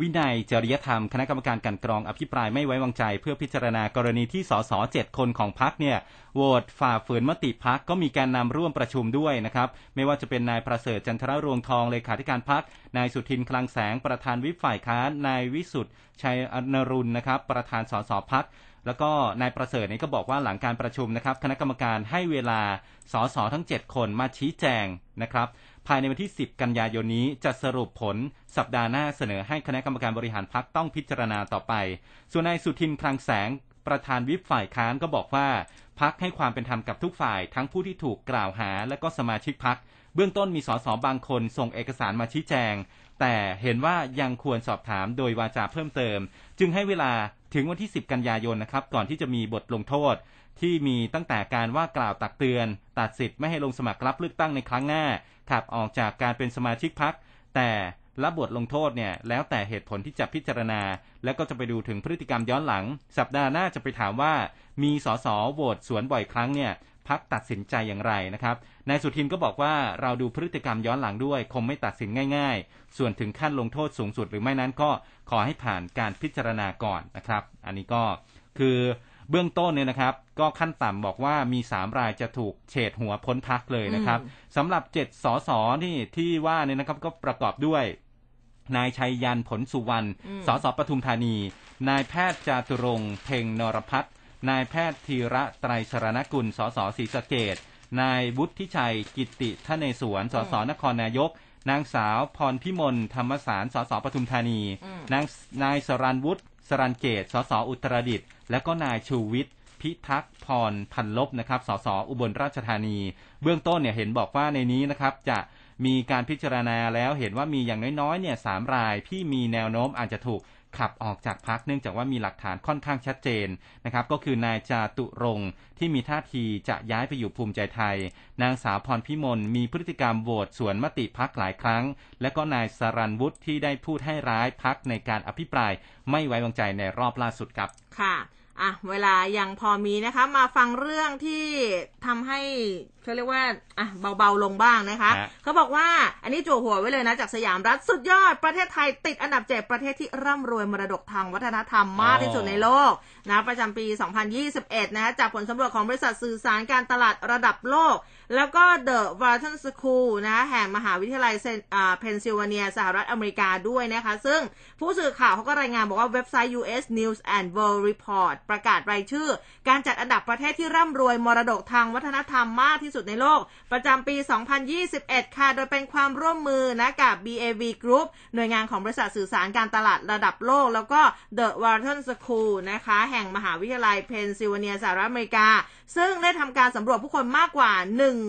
วินัยจริยธรรมคณะกรรมการกันกรองอภิปรายไม่ไว้วางใจ เพื่อพิจารณากรณีที่สสเจ็ดคนของพรรคเนี่ยโหวตฝ่าฝืนมติพรรคก็มีการนำร่วมประชุมด้วยนะครับ ไม่ว่าจะเป็นนายประเสริฐจันทรรวงทองเลขาธิการพรรคนายสุทินคลังแสงประธานวิปฝ่ายค้านนายวิสุทธ์ชัยอนรุณนะครับ ประธานสสพรรคแล้วก็นายประเสริฐนี่ก็บอกว่าหลังการประชุมนะครับ คณะกรรมการให้เวลาสสทั้ง 7 คนมาชี้แจงนะครับ ภายในวันที่ 10 กันยายนนี้จะสรุปผลสัปดาห์หน้าเสนอให้คณะกรรมการบริหารพักต้องพิจารณาต่อไป ส่วนนายสุทินคลังแสงประธานวิปฝ่ายค้านก็บอกว่าพักให้ความเป็นธรรมกับทุกฝ่ายทั้งผู้ที่ถูกกล่าวหาและก็สมาชิกพักเบื้องต้นมีสสบางคนส่งเอกสารมาชี้แจง แต่เห็นว่ายังควรสอบถามโดยวาจาเพิ่มเติม จึงให้เวลาถึงวันที่ 10 กันยายนนะครับ ก่อนที่จะมีบทลงโทษ ที่มีตั้งแต่การว่ากล่าวตักเตือน ตัดสิทธิ์ไม่ให้ลงสมัครรับเลือกตั้งในครั้งหน้า ขับออกจากการเป็นสมาชิกพัก แต่รับบทลงโทษเนี่ยแล้วแต่เหตุผลที่จะพิจารณา แล้วก็จะไปดูถึงพฤติกรรมย้อนหลัง สัปดาห์หน้าจะไปถามว่า มีสสโหวตสวนบ่อยครั้งเนี่ยพักตัดสินใจอย่างไรนะครับนายสุทินก็บอกว่าเราดูพฤติกรรมย้อนหลังด้วย คงไม่ตัดสินง่ายๆ ส่วนถึงขั้นลงโทษสูงสุดหรือไม่นั้นก็ขอให้ผ่านการพิจารณาก่อนนะครับ อันนี้ก็คือ เบื้องต้นเนี่ยนะครับ ก็ขั้นต่ำบอกว่ามี 3 รายจะถูกเฉดหัวพ้นพักเลยนะครับสำหรับ 7 สสที่ที่ว่าเนี่ยนะครับก็ประกอบด้วย นายชัยยันผลสุวรรณสสปทุมธานี นายแพทย์จาตุรงค์เพ่งนรพัฒน์นายแพทย์ธีระไตรสรณกุลสสศรีสะเกดนายวุฒิชัย กิตติทะเนศวรสสนครนายก นางสาวพรพิมลธรรมสารสสปทุมธานี นางนายสรันวุฒิ สรันเกต สสอุตรดิตถ์และก็นายชูวิทย์พิทักษ์พรพันลบนะครับ สสอุบลราชธานี เบื้องต้นเนี่ยเห็นบอกว่าในนี้นะครับ จะมีการพิจารณาแล้วเห็นว่ามีอย่างน้อยๆเนี่ยสามรายที่มีแนวโน้มอาจจะถูก ขับออกจากพักเนื่องจากว่ามีหลักฐานค่อนข้างชัดเจนนะครับก็คือนายจาตุรงที่มีท่าทีจะย้ายไปอยู่ภูมิใจไทย นางสาวพรพิมลมีพฤติกรรมโหวตสวนมติพักหลายครั้ง และก็นายสรันวุฒิที่ได้พูดให้ร้ายพักในการอภิปรายไม่ไว้วางใจในรอบล่าสุดครับค่ะอะ เวลายังพอมีนะคะ มาฟังเรื่องที่ทำให้ เขาเรียกว่าอะเบาๆลงบ้างนะคะฮะเขาบอกว่าอันนี้จั่วหัวไว้เลยนะจากสยามรัฐสุดยอดประเทศไทยติดอันดับเจ็ดประเทศที่ร่ำรวยมรดกทางวัฒนธรรมมากที่สุดในโลกนะประจำปี 2021 นะคะจากผลสำรวจของบริษัทสื่อสารการตลาดระดับโลก แล้วก็ The Wharton School นะคะแห่งมหาวิทยาลัยเซนอ่าเพนซิลเวเนียสหรัฐอเมริกาด้วยนะคะ ซึ่งผู้สื่อข่าวเขาก็รายงานบอกว่าเว็บไซต์ US News and World Report ประกาศรายชื่อ การจัดอันดับประเทศที่ร่ำรวยมรดกทางวัฒนธรรมมากที่สุดในโลก ประจำปี 2021 ค่ะ โดยเป็นความร่วมมือนะกับ BAV Group หน่วยงานของบริษัทสื่อสารการตลาดระดับโลก แล้วก็ The Wharton School นะคะ แห่งมหาวิทยาลัยเพนซิลเวเนียสหรัฐอเมริกา ซึ่งได้ทำการสำรวจผู้คนมากกว่า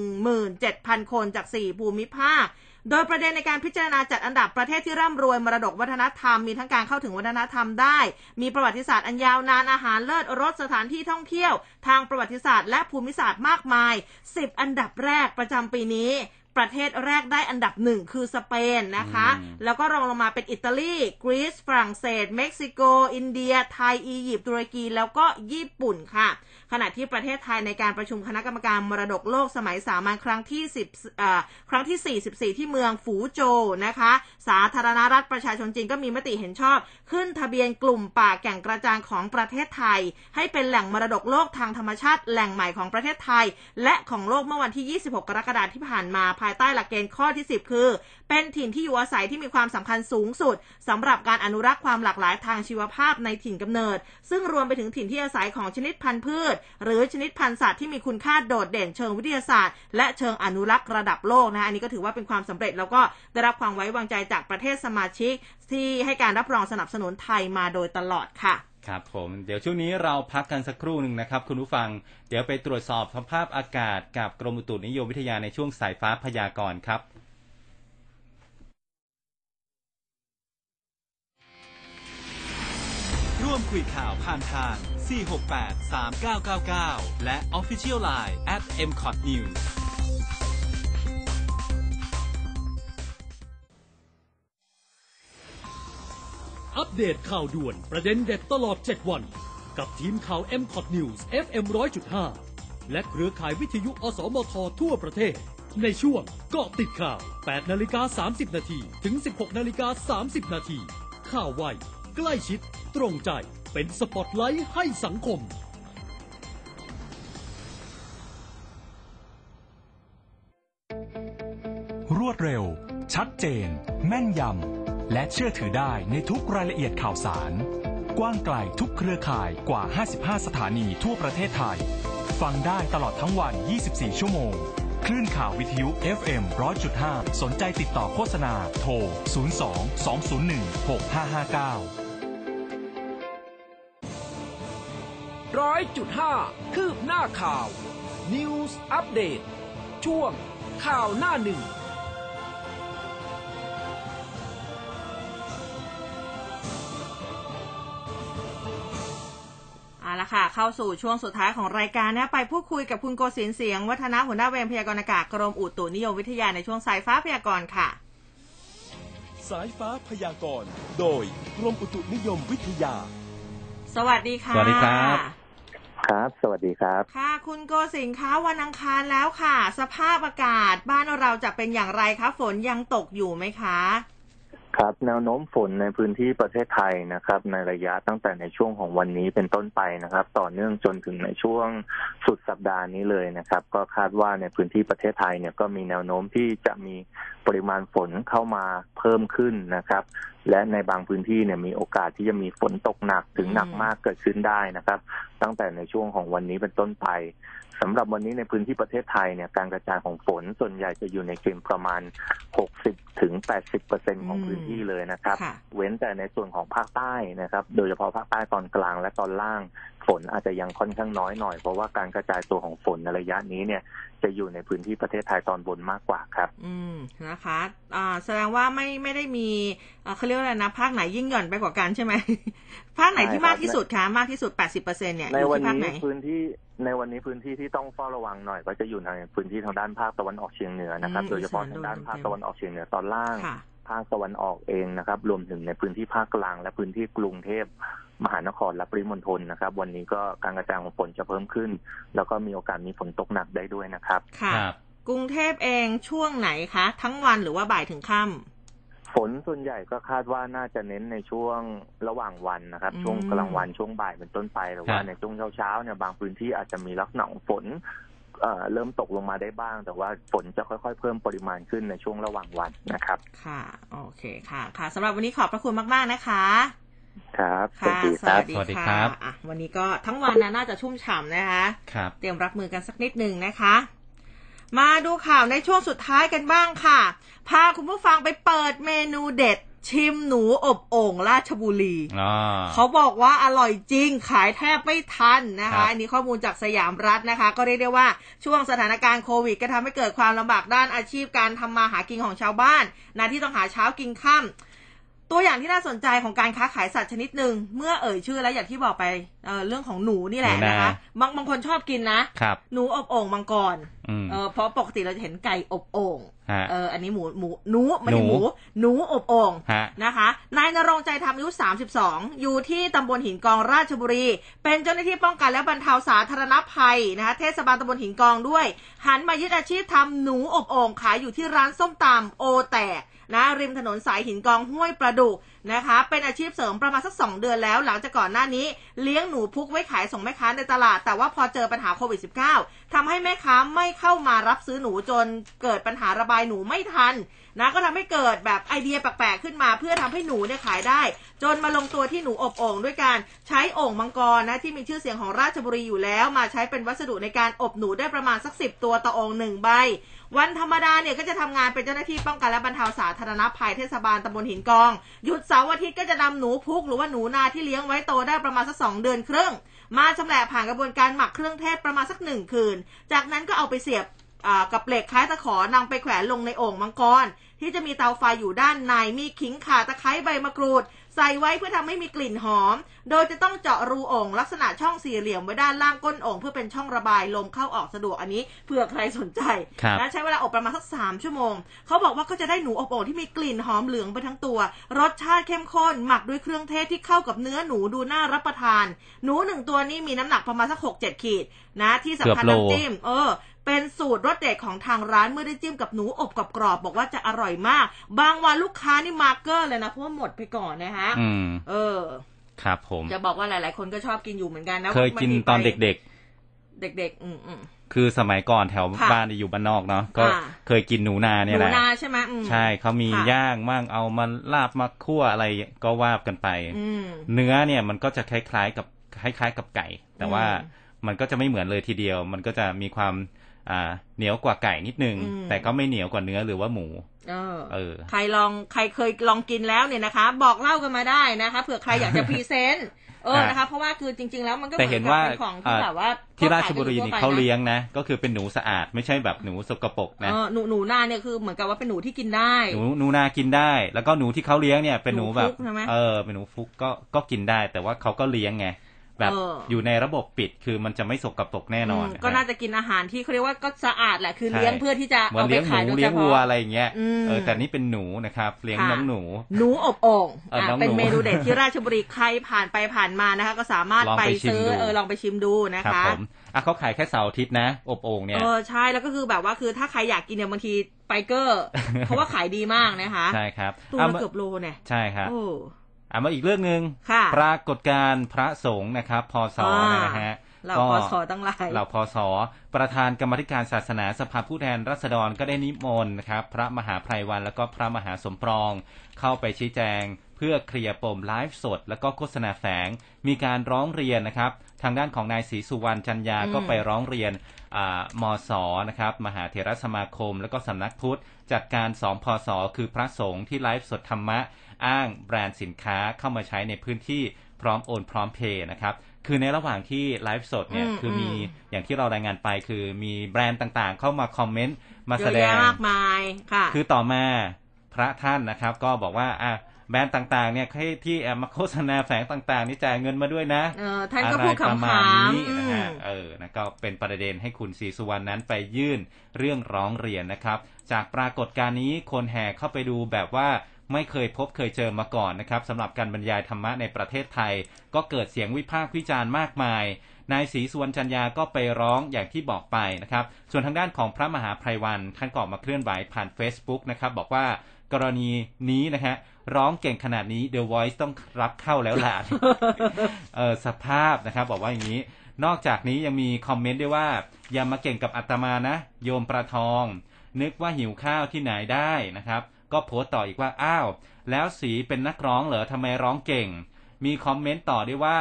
17,000 คนจาก 4 ภูมิภาค โดยประเด็นในการพิจารณาจัดอันดับประเทศที่ร่ำรวยมรดกวัฒนธรรม มีทั้งการเข้าถึงวัฒนธรรมได้ มีประวัติศาสตร์อันยาวนานอาหารเลิศรสสถานที่ท่องเที่ยว ทางประวัติศาสตร์และภูมิศาสตร์มากมาย 10 อันดับแรกประจำปีนี้ประเทศแรกได้อันดับหนึ่งคือสเปนนะคะอืมแล้วก็รองลงมาเป็นอิตาลี กรีซ ฝรั่งเศส เม็กซิโก อินเดีย ไทย อียิปต์ ตุรกี แล้วก็ญี่ปุ่นค่ะ ขณะที่ประเทศไทยในการประชุมคณะกรรมการมรดกโลกสมัยสามัญครั้งที่10เอ่อครั้งที่ 44 ที่เมืองฝูโจวนะคะ สาธารณรัฐประชาชนจีนก็มีมติเห็นชอบ ขึ้นทะเบียนกลุ่มป่าแก่งกระจานของประเทศไทย ให้เป็นแหล่งมรดกโลกทางธรรมชาติแหล่งใหม่ของประเทศไทย และของโลกเมื่อวันที่ 26 กรกฎาคมที่ผ่านมาภายใต้หลักเกณฑ์ข้อที่ 10 คือเป็นถิ่นที่อยู่อาศัยที่มีความสำคัญสูงสุดสำหรับการอนุรักษ์ความหลากหลายทางชีวภาพในถิ่นกำเนิด ซึ่งรวมไปถึงถิ่นที่อาศัยของชนิดพันธุ์พืช หรือชนิดพันธุ์สัตว์ที่มีคุณค่าโดดเด่นเชิงวิทยาศาสตร์ และเชิงอนุรักษ์ระดับโลกนะอันนี้ก็ถือว่าเป็นความสำเร็จแล้วก็ได้รับความไว้วางใจจากประเทศสมาชิก ที่ให้การรับรองสนับสนุนไทยมาโดยตลอดค่ะครับผมเดี๋ยวช่วงนี้เราพักกันสักครู่หนึ่งนะครับ คุณผู้ฟัง เดี๋ยวไปตรวจสอบสภาพอากาศกับกรมอุตุนิยมวิทยาในช่วงสายฟ้าพยากรณ์ครับ ร่วมคุยข่าวผ่านทาง 468 3999 และ Official Line at m c o t News อัปเดตข่าวด่วนประเด็นเด็ดตลอด 7 วัน กับทีมข่าว m c o t News FM 100.5 และเครือข่ายวิทยุ อสมท ทั่วประเทศ ในช่วงเกาะติดข่าว 8 นาฬิกา 30 นาที ถึง 16 นาฬิกา 30 นาที ข่าวไว ใกล้ชิด ตรงใจเป็นสปอตไลท์ให้สังคม รวดเร็ว ชัดเจน แม่นยำ และเชื่อถือได้ในทุกรายละเอียดข่าวสาร กว้างไกลทุกเครือข่ายกว่า 55 สถานีทั่วประเทศไทย ฟังได้ตลอดทั้งวัน 24 ชั่วโมงคลื่นข่าววิทยุ FM 100.5 สนใจติดต่อโฆษณา โทร 02 201 6559 ร้อยจุดห้าคืบหน้าข่าว News อัปเดตช่วงข่าวหน้าหนึ่งเอาละค่ะเข้าสู่ช่วงสุดท้ายของรายการนะไปพูดคุยกับคุณโกศินทร์เสียง วัฒนาหัวหน้าเวรพยากรณ์อากาศกรมอุตุนิยมวิทยาในช่วงสายฟ้าพยากรณ์ค่ะ สายฟ้าพยากรณ์โดยกรมอุตุนิยมวิทยา สวัสดีค่ะ สวัสดีครับ ครับ สวัสดีครับ ค่ะ คุณโกศินทร์คะวันอังคารแล้วค่ะ สภาพอากาศบ้านเราจะเป็นอย่างไรคะ ฝนยังตกอยู่ไหมคะ ครับแนวโน้มฝนในพื้นที่ประเทศไทยนะครับ ในระยะตั้งแต่ในช่วงของวันนี้เป็นต้นไปนะครับ ต่อเนื่องจนถึงในช่วงสุดสัปดาห์นี้เลยนะครับ ก็คาดว่าในพื้นที่ประเทศไทยเนี่ยก็มีแนวโน้มที่จะมีปริมาณฝนเข้ามาเพิ่มขึ้นนะครับ และในบางพื้นที่เนี่ยมีโอกาสที่จะมีฝนตกหนักถึงหนักมากเกิดขึ้นได้นะครับ ตั้งแต่ในช่วงของวันนี้เป็นต้นไป สำหรับวันนี้ในพื้นที่ประเทศไทยเนี่ยการกระจายของฝนส่วนใหญ่จะอยู่ในเกณฑ์ประมาณ 60ถึง80เปอร์เซ็นของพื้นที่เลยนะครับค่ะเว้นแต่ในส่วนของภาคใต้นะครับ โดยเฉพาะภาคใต้ตอนกลางและตอนล่าง ฝนอาจจะยังค่อนข้างน้อยหน่อยเพราะว่าการกระจายตัวของฝนในระยะนี้เนี่ย จะอยู่ในพื้นที่ประเทศไทยตอนบนมากกว่าครับ อืมนะคะอ่าแสดงว่าไม่ไม่ได้มีอ่าเขาเรียกว่าอะไรนะภาคไหนยิ่งหย่อนไปกว่ากันใช่ไหมภาคไหนที่มากที่สุดคะมากที่สุด80เปอร์เซ็นเนี่ยอในยู่วันที่ภาคไหนนี้พื้นที่ในวันนี้พื้นที่ที่ต้องเฝ้าระวังหน่อย ก็จะอยู่ในพื้นที่ทางด้านภาคตะวันออกเฉียงเหนือนะครับอืมโดยเฉพาะอีสานทางด้านโดนภาคเต็มตะวันออกเฉียงเหนือตอนล่างค่ะภาคตะวันออกเองนะครับ รวมถึงในพื้นที่ภาคกลางและพื้นที่กรุงเทพ มหานครและปริมณฑลนะครับ วันนี้ก็การกระจายของฝนจะเพิ่มขึ้น แล้วก็มีโอกาสมีฝนตกหนักได้ด้วยนะครับค่ะครับกรุงเทพเองช่วงไหนคะ ทั้งวันหรือว่าบ่ายถึงค่ำฝนส่วนใหญ่ก็คาดว่าน่าจะเน้นในช่วงระหว่างวันนะครับอืมช่วงกลางวันช่วงบ่ายเป็นต้นไปหรือว่าครับในช่วงเช้าๆเนี่ยบางพื้นที่อาจจะมีลักษณะของฝนเอ่อเริ่มตกลงมาได้บ้าง แต่ว่าฝนจะค่อยๆ เพิ่มปริมาณขึ้นในช่วงระหว่างวันนะครับ ค่ะ โอเคค่ะ ค่ะสำหรับวันนี้ขอบพระคุณมาก ๆ นะคะ ครับสวัสค่ะดีสครับวัสดีสวัสดีค่ะครับอะวันนี้ก็ทั้งวันนะน่าจะชุ่มฉ่ำนะคะครับเตรียมรับมือกันสักนิดหนึ่งนะคะ มาดูข่าวในช่วงสุดท้ายกันบ้างค่ะ พาคุณผู้ฟังไปเปิดเมนูเด็ดชิมหนูอบโอ่งราชบุรีอ่าเขาบอกว่าอร่อยจริงขายแทบไม่ทันนะครัคะบอันนี้ข้อมูลจากสยามรัฐนะคะ ก็เรียกได้ว่าช่วงสถานการณ์โควิด ก็ทำให้เกิดความลำบากด้านอาชีพการทำมาหากินของชาวบ้านนะที่ต้องหาเช้ากินค่ำ ตัวอย่างที่น่าสนใจของการค้าขายสัตว์ชนิดหนึ่งเมื่อเอ่ยชื่อแล้วอย่างที่บอกไปเอ่อเรื่องของหนูนี่แหละหนูนานะคะบางบางคนชอบกินนะครับหนูอบโอ่งมังกรอืมเออเพราะปกติเราจะเห็นไก่อบโอ่งฮะเอออันนี้หมูหมูหนูไม่ใช่หนูหมูหนูอบโอ่งฮะนะคะนายนรงค์ใจธรรมอายุ 32 อยู่ที่ตำบลหินกองราชบุรี เป็นเจ้าหน้าที่ป้องกันและบรรเทาสาธารณภัยนะคะเทศบาลตำบลหินกองด้วย หันมายึดอาชีพทำหนูอบโอ่งขายอยู่ที่ร้านส้มตำโอแตก นะริมถนนสายหินกองห้วยประดุกนะคะ เป็นอาชีพเสริมประมาณสักสองเดือนแล้ว หลังจากก่อนหน้านี้เลี้ยงหนูพุกไว้ขายส่งแม่ค้าในตลาด แต่ว่าพอเจอปัญหาโควิด -19 ทำให้แม่ค้าไม่เข้ามารับซื้อหนูจนเกิดปัญหาระบายหนูไม่ทัน นะก็ทำให้เกิดแบบไอเดียแปลกๆขึ้นมา เพื่อทำให้หนูเนี่ยขายได้ จนมาลงตัวที่หนูอบโอ่งด้วยการใช้โอ่งมังกรนะที่มีชื่อเสียงของราชบุรีอยู่แล้ว มาใช้เป็นวัสดุในการอบหนูได้ประมาณสักสิบตัวต่อโอ่งหนึ่งใบวันธรรมดาเนี่ยก็จะทำงานเป็นเจ้าหน้าที่ป้องกันและบรรเทาสาธารณภัยเทศบาลตำบลหินกอง หยุดเสาร์อาทิตย์ก็จะนำหนูพุกหรือว่าหนูนาที่เลี้ยงไว้โตได้ประมาณสักสองเดือนครึ่ง มาชำแหละผ่านกระบวนการหมักเครื่องเทศประมาณสักหนึ่งคืน จากนั้นก็เอาไปเสียบกับเหล็กคล้ายตะขอนำไปแขวนลงในโอ่งมังกร ที่จะมีเตาไฟอยู่ด้านในมีขิงข่าตะไคร้ใบมะกรูด ใส่ไว้เพื่อทำให้มีกลิ่นหอม โดยจะต้องเจาะรูโอ่งลักษณะช่องสี่เหลี่ยมไว้ด้านล่างก้นโอ่งเพื่อเป็นช่องระบายลมเข้าออกสะดวกอันนี้เผื่อใครสนใจครับนะใช้เวลาอบประมาณสักสามชั่วโมง เขาบอกว่าก็จะได้หนูอบโอ่งที่มีกลิ่นหอมเหลืองไปทั้งตัว รสชาติเข้มข้นหมักด้วยเครื่องเทศที่เข้ากับเนื้อหนูดูน่ารับประทาน หนูหนึ่งตัวนี้มีน้ำหนักประมาณสักหกเจ็ดขีดนะที่สำคัญเกือบโลน้ำจิ้มเออ เป็นสูตรรสเด็ดของทางร้านเมื่อได้จิ้มกับหนูอบกับกรอบๆบอกว่าจะอร่อยมาก บางวันลูกค้านี่มาร์กเกอร์เลยนะเพราะว่าหมดไปก่อนนะคะอืมเออ ครับ ผม จะบอกว่าหลาย ๆ คนก็ชอบกินอยู่เหมือนกันนะเคยกินตอนเด็ก ๆ เด็ก ๆ อืมอืมๆคือสมัยก่อนแถวค่ะบ้านที่อยู่บ้านนอกเนาะก็อ่าเคยกินหนูนาหเนี่ยนูแหละนาใช่ไหมอืมใช่เขามีค่ะย่างมั่งเอามาลาบมาคั่วอะไรก็ว่ากันไปอืมเนื้อเนี่ยมันก็จะคล้ายๆกับคล้าย ๆ กับไก่ แต่ว่าอืมมันก็จะไม่เหมือนเลยทีเดียว มันก็จะมีความ อ่า เหนียวกว่าไก่นิดนึงอืมแต่ก็ไม่เหนียวกว่าเนื้อหรือว่าหมูเออเออ ใครลองใครเคยลองกินแล้วเนี่ยนะคะ บอกเล่ากันมาได้นะคะเผื่อใครอยากจะพรีเซนต์เออฮะนะคะเพราะว่าคือจริง ๆ แล้วมันก็เหแต่มืเห็อนนกับว่าเป็นของที่อ่าแบบว่าที่ราชบุรีก็ขยนี่กัเขาทั่วไปะเลี้ยงนะ ก็คือเป็นหนูสะอาดไม่ใช่แบบหนูสกปรกนะเออหนูหนูนาเนี่ยคือเหมือนกับว่าเป็นหนูที่กินได้ หนูหนูนากินได้ แล้วก็หนูที่เขาเลี้ยงเนี่ยเป็นหนูแบบหนูฟุกใช่ไหมเออเป็นหนูฟุกก็ก็กินได้ แต่ว่าเขาก็เลี้ยงไง แบบเออออยู่ในระบบปิดคือมันจะไม่สกปรกแน่นอนมก็น่าจะกินอาหารที่เขาเรียกว่าก็สะอาดแหละคือใช่เลี้ยงเพื่อที่จะเหมือนเอาไปเลี้ยงหขายนูโดยเลี้เฉยงวัวพาะอะไรอย่างเงี้ยอืมเออแต่นี่เป็นหนูนะครับ เลี้ยงค่ะน้องหนู หนูอบโอ่งเออน้องเป็นหนูเมนูเด็ดที่ราชบุรีใครผ่านไปผ่านมานะคะ ก็สามารถลองไปไปชิมซื้อดูเออลองไปชิมดูนะครัคะผมอะเขาขายแค่เสาร์อาทิตย์นะ อบโอ่งเนี่ยเออใช่แล้วก็คือแบบว่าคือถ้าใครอยากกินเนี่ยบางทีไปเกอร์เพราะว่าขายดีมากนะคะใช่ครับตัวเอาละมาเกือบโลเนี่ยใช่ครับโอ้อะมาอีกเรื่องหนึ่งค่ะปรากฏการณ์พระสงฆ์นะครับพศอ่านะฮะเราก็พอสอตั้งหลายเหล่าพศประธานกรรมาธิการศาสนาสภาผู้แทนราษฎรก็ได้นิมนต์นะครับ พระมหาไพรวันแล้วก็พระมหาสมปรอง เข้าไปชี้แจง เพื่อเคลียร์ปมไลฟ์สด แล้วก็โฆษณาแฝงมีการร้องเรียนนะครับ ทางด้านของนายศรีสุวรรณจันยาอืมก็ไปร้องเรียนอ่ามศนะครับมหาเถรสมาคม แล้วก็สำนักพุทธ จัดการสองพศคือพระสงฆ์ที่ไลฟ์สดธรรมะ อ้างแบรนด์สินค้าเข้ามาใช้ในพื้นที่พร้อมโอนพร้อมเพย์นะครับคือในระหว่างที่ไลฟ์สดเนี่ยอืมคือมีอืมอย่างที่เรารายงานไป คือมีแบรนด์ต่างๆ เข้ามาคอมเมนต์มาเยแสอะดแยะงมากมายค่ะคือต่อมาพระท่านนะครับ ก็บอกว่าอะ แบรนด์ต่างๆ เนี่ยให้ที่แอบมาโฆษณาแฝงต่างๆ นี่จ่ายเงินมาด้วยนะเออท่านก็พูดอะไรประมาณขำๆนี้นะอืฮะมเออนะก็เป็นประเด็นให้คุณศรีสุวรรณนั้นไปยื่นเรื่องร้องเรียนนะครับ จากปรากฏการณ์นี้คนแห่เข้าไปดูแบบว่าไม่เคยพบเคยเจอมาก่อนนะครับสำหรับการบรรยายธรรมะในประเทศไทย ก็เกิดเสียงวิพากษ์วิจารณ์มากมายนายศรีสุวรรณจันยาก็ไปร้องอย่างที่บอกไปนะครับ ส่วนทางด้านของพระมหาไพรวันท่านก็ออกมาเคลื่อนไหวผ่าน Facebook นะครับ บอกว่ากรณีนี้นะฮะ ร้องเก่งขนาดนี้ The Voice ต้องรับเข้าแล้วล่ะเออสภาพนะครับบอกว่าอย่างนี้ นอกจากนี้ยังมีคอมเมนต์ด้วยว่า อย่ามาเก่งกับอาตมานะ โยมประทอง นึกว่าหิวข้าวที่ไหนได้นะครับ ก็โพสต์ต่ออีกว่าอ้าว แล้วสีเป็นนักร้องเหรอทำไมร้องเก่ง มีคอมเมนต์ต่อด้วยว่า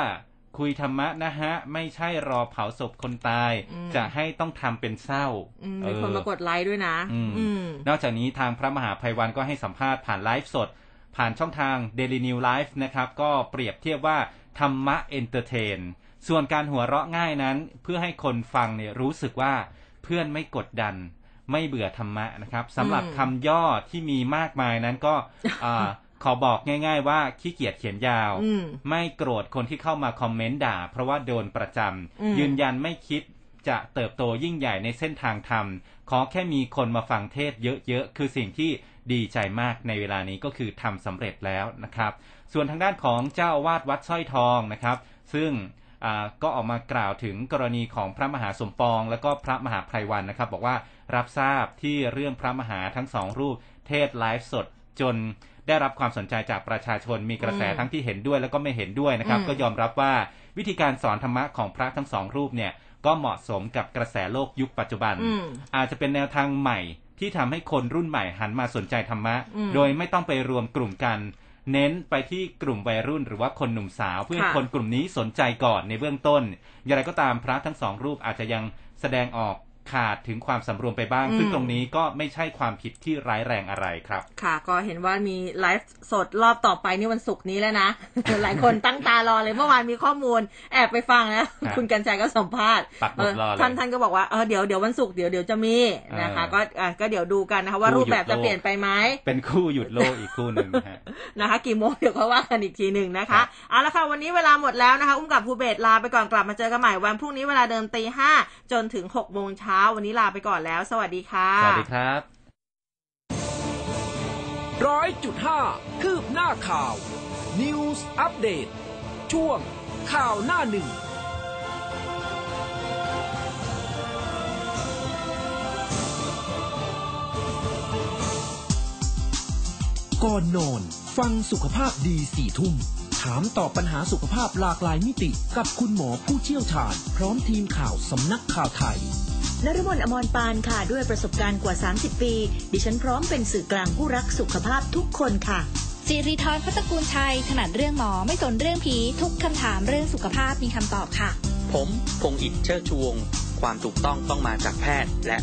คุยธรรมะนะฮะ ไม่ใช่รอเผาศพคนตายอืมจะให้ต้องทำเป็นเศร้าอืมเออมีคนมากดไลค์ด้วยนะอืมอืมนอกจากนี้ทางพระมหาไพรวัลย์ก็ให้สัมภาษณ์ผ่านไลฟ์สด ผ่านช่องทาง Daily News Live นะครับ ก็เปรียบเทียบว่าธรรมะ entertain ส่วนการหัวเราะง่ายนั้น เพื่อให้คนฟังเนี่ยรู้สึกว่าเพลินไม่กดดัน ไม่เบื่อธรรมะนะครับสำหรับอืมคำย่อที่มีมากมายนั้นก็อ่าขอบอกง่าย ๆ ว่าขี้เกียจเขียนยาวอืมไม่โกรธคนที่เข้ามาคอมเมนต์ด่า เพราะว่าโดนประจอืมำยืนยันไม่คิดจะเติบโตยิ่งใหญ่ในเส้นทางธรรม ขอแค่มีคนมาฟังเทศเยอะๆ คือสิ่งที่ ดีใจมากในเวลานี้ก็คือทำสำเร็จแล้วนะครับ ส่วนทางด้านของเจ้าอาวาสวัดสร้อยทองนะครับ ซึ่งอ่าก็ออกมากล่าวถึงกรณีของพระมหาสมปอง แล้วก็พระมหาไพรวันนะครับ บอกว่ารับทราบที่เรื่องพระมหาทั้งสองรูปเทศไลฟ์สดจนได้รับความสนใจจากประชาชนมีกระแสอืมทั้งที่เห็นด้วย แล้วก็ไม่เห็นด้วยนะครับอืมก็ยอมรับว่าวิธีการสอนธรรมะของพระทั้งสองรูปเนี่ยก็เหมาะสมกับกระแสโลกยุคปัจจุบันอืมอาจจะเป็นแนวทางใหม่ ที่ทำให้คนรุ่นใหม่หันมาสนใจธรรมะอืมโดยไม่ต้องไปรวมกลุ่มกัน เน้นไปที่กลุ่มวัยรุ่นหรือว่าคนหนุ่มสาว เพื่อให้ค่ะคนกลุ่มนี้สนใจก่อนในเบื้องต้น อย่างไรก็ตามพระทั้งสองรูปอาจจะยังแสดงออก ขาดถึงความสำรวมไปบ้าง ซึ่งตรงนี้ก็ไม่ใช่ความผิดที่ร้ายแรงอะไรครับ ค่ะก็เห็นว่ามีไลฟ์สดรอบต่อไปนี่วันศุกร์นี้แล้วนะ หลายคนตั้งตารอเลยเมื่อวานมีข้อมูลแอบไปฟังแล้วครับคุณกันชัยก็สัมภาษณ์ปักหมุดรอเลยท่านท่านก็บอกว่าเออเดี๋ยวเดี๋ยววันศุกร์เดี๋ยวเดี๋ยวจะมีนะคะเออก็อะก็เดี๋ยวดูกันนะคะว่าคู่รูปแบบหยุดโลกจะเปลี่ยนไปไหมเป็นคู่หยุดโลกอีกคู่หนึ่งนะฮะนะคะกี่โมงเดี๋ยวเขาว่ากันอีกทีหนึ่งนะครัคะบเอาละค่ะวันนี้เวลาหมดแล้วนะคะ อุ้มกับภูเบศลาไปก่อนกลับมาเจอกันใหม่วันพรุ่งนี้เวลาเดิมตีห้าจนถึงหกโมงเช้าวันนี้ลาไปก่อนแล้ว สวัสดีค่ะ สวัสดีครับร้อยจุดห้าคืบหน้าข่าว News อัปเดตช่วงข่าวหน้าหนึ่งก่อนนอน ฟังสุขภาพดีสี่ทุ่ม ถามตอบปัญหาสุขภาพหลากหลายมิติ กับคุณหมอผู้เชี่ยวชาญ พร้อมทีมข่าวสำนักข่าวไทย นรมนอมรปานค่ะ ด้วยประสบการณ์กว่า 30 ปี ดิฉันพร้อมเป็นสื่อกลางผู้รักสุขภาพทุกคนค่ะสิริธรพัตกูลชัย ถนัดเรื่องหมอไม่สนเรื่องผี ทุกคำถามเรื่องสุขภาพมีคำตอบค่ะ ผมพงษ์อิฐเชิดชูวงศ์ความถูกต้องต้องมาจากแพทย์ และ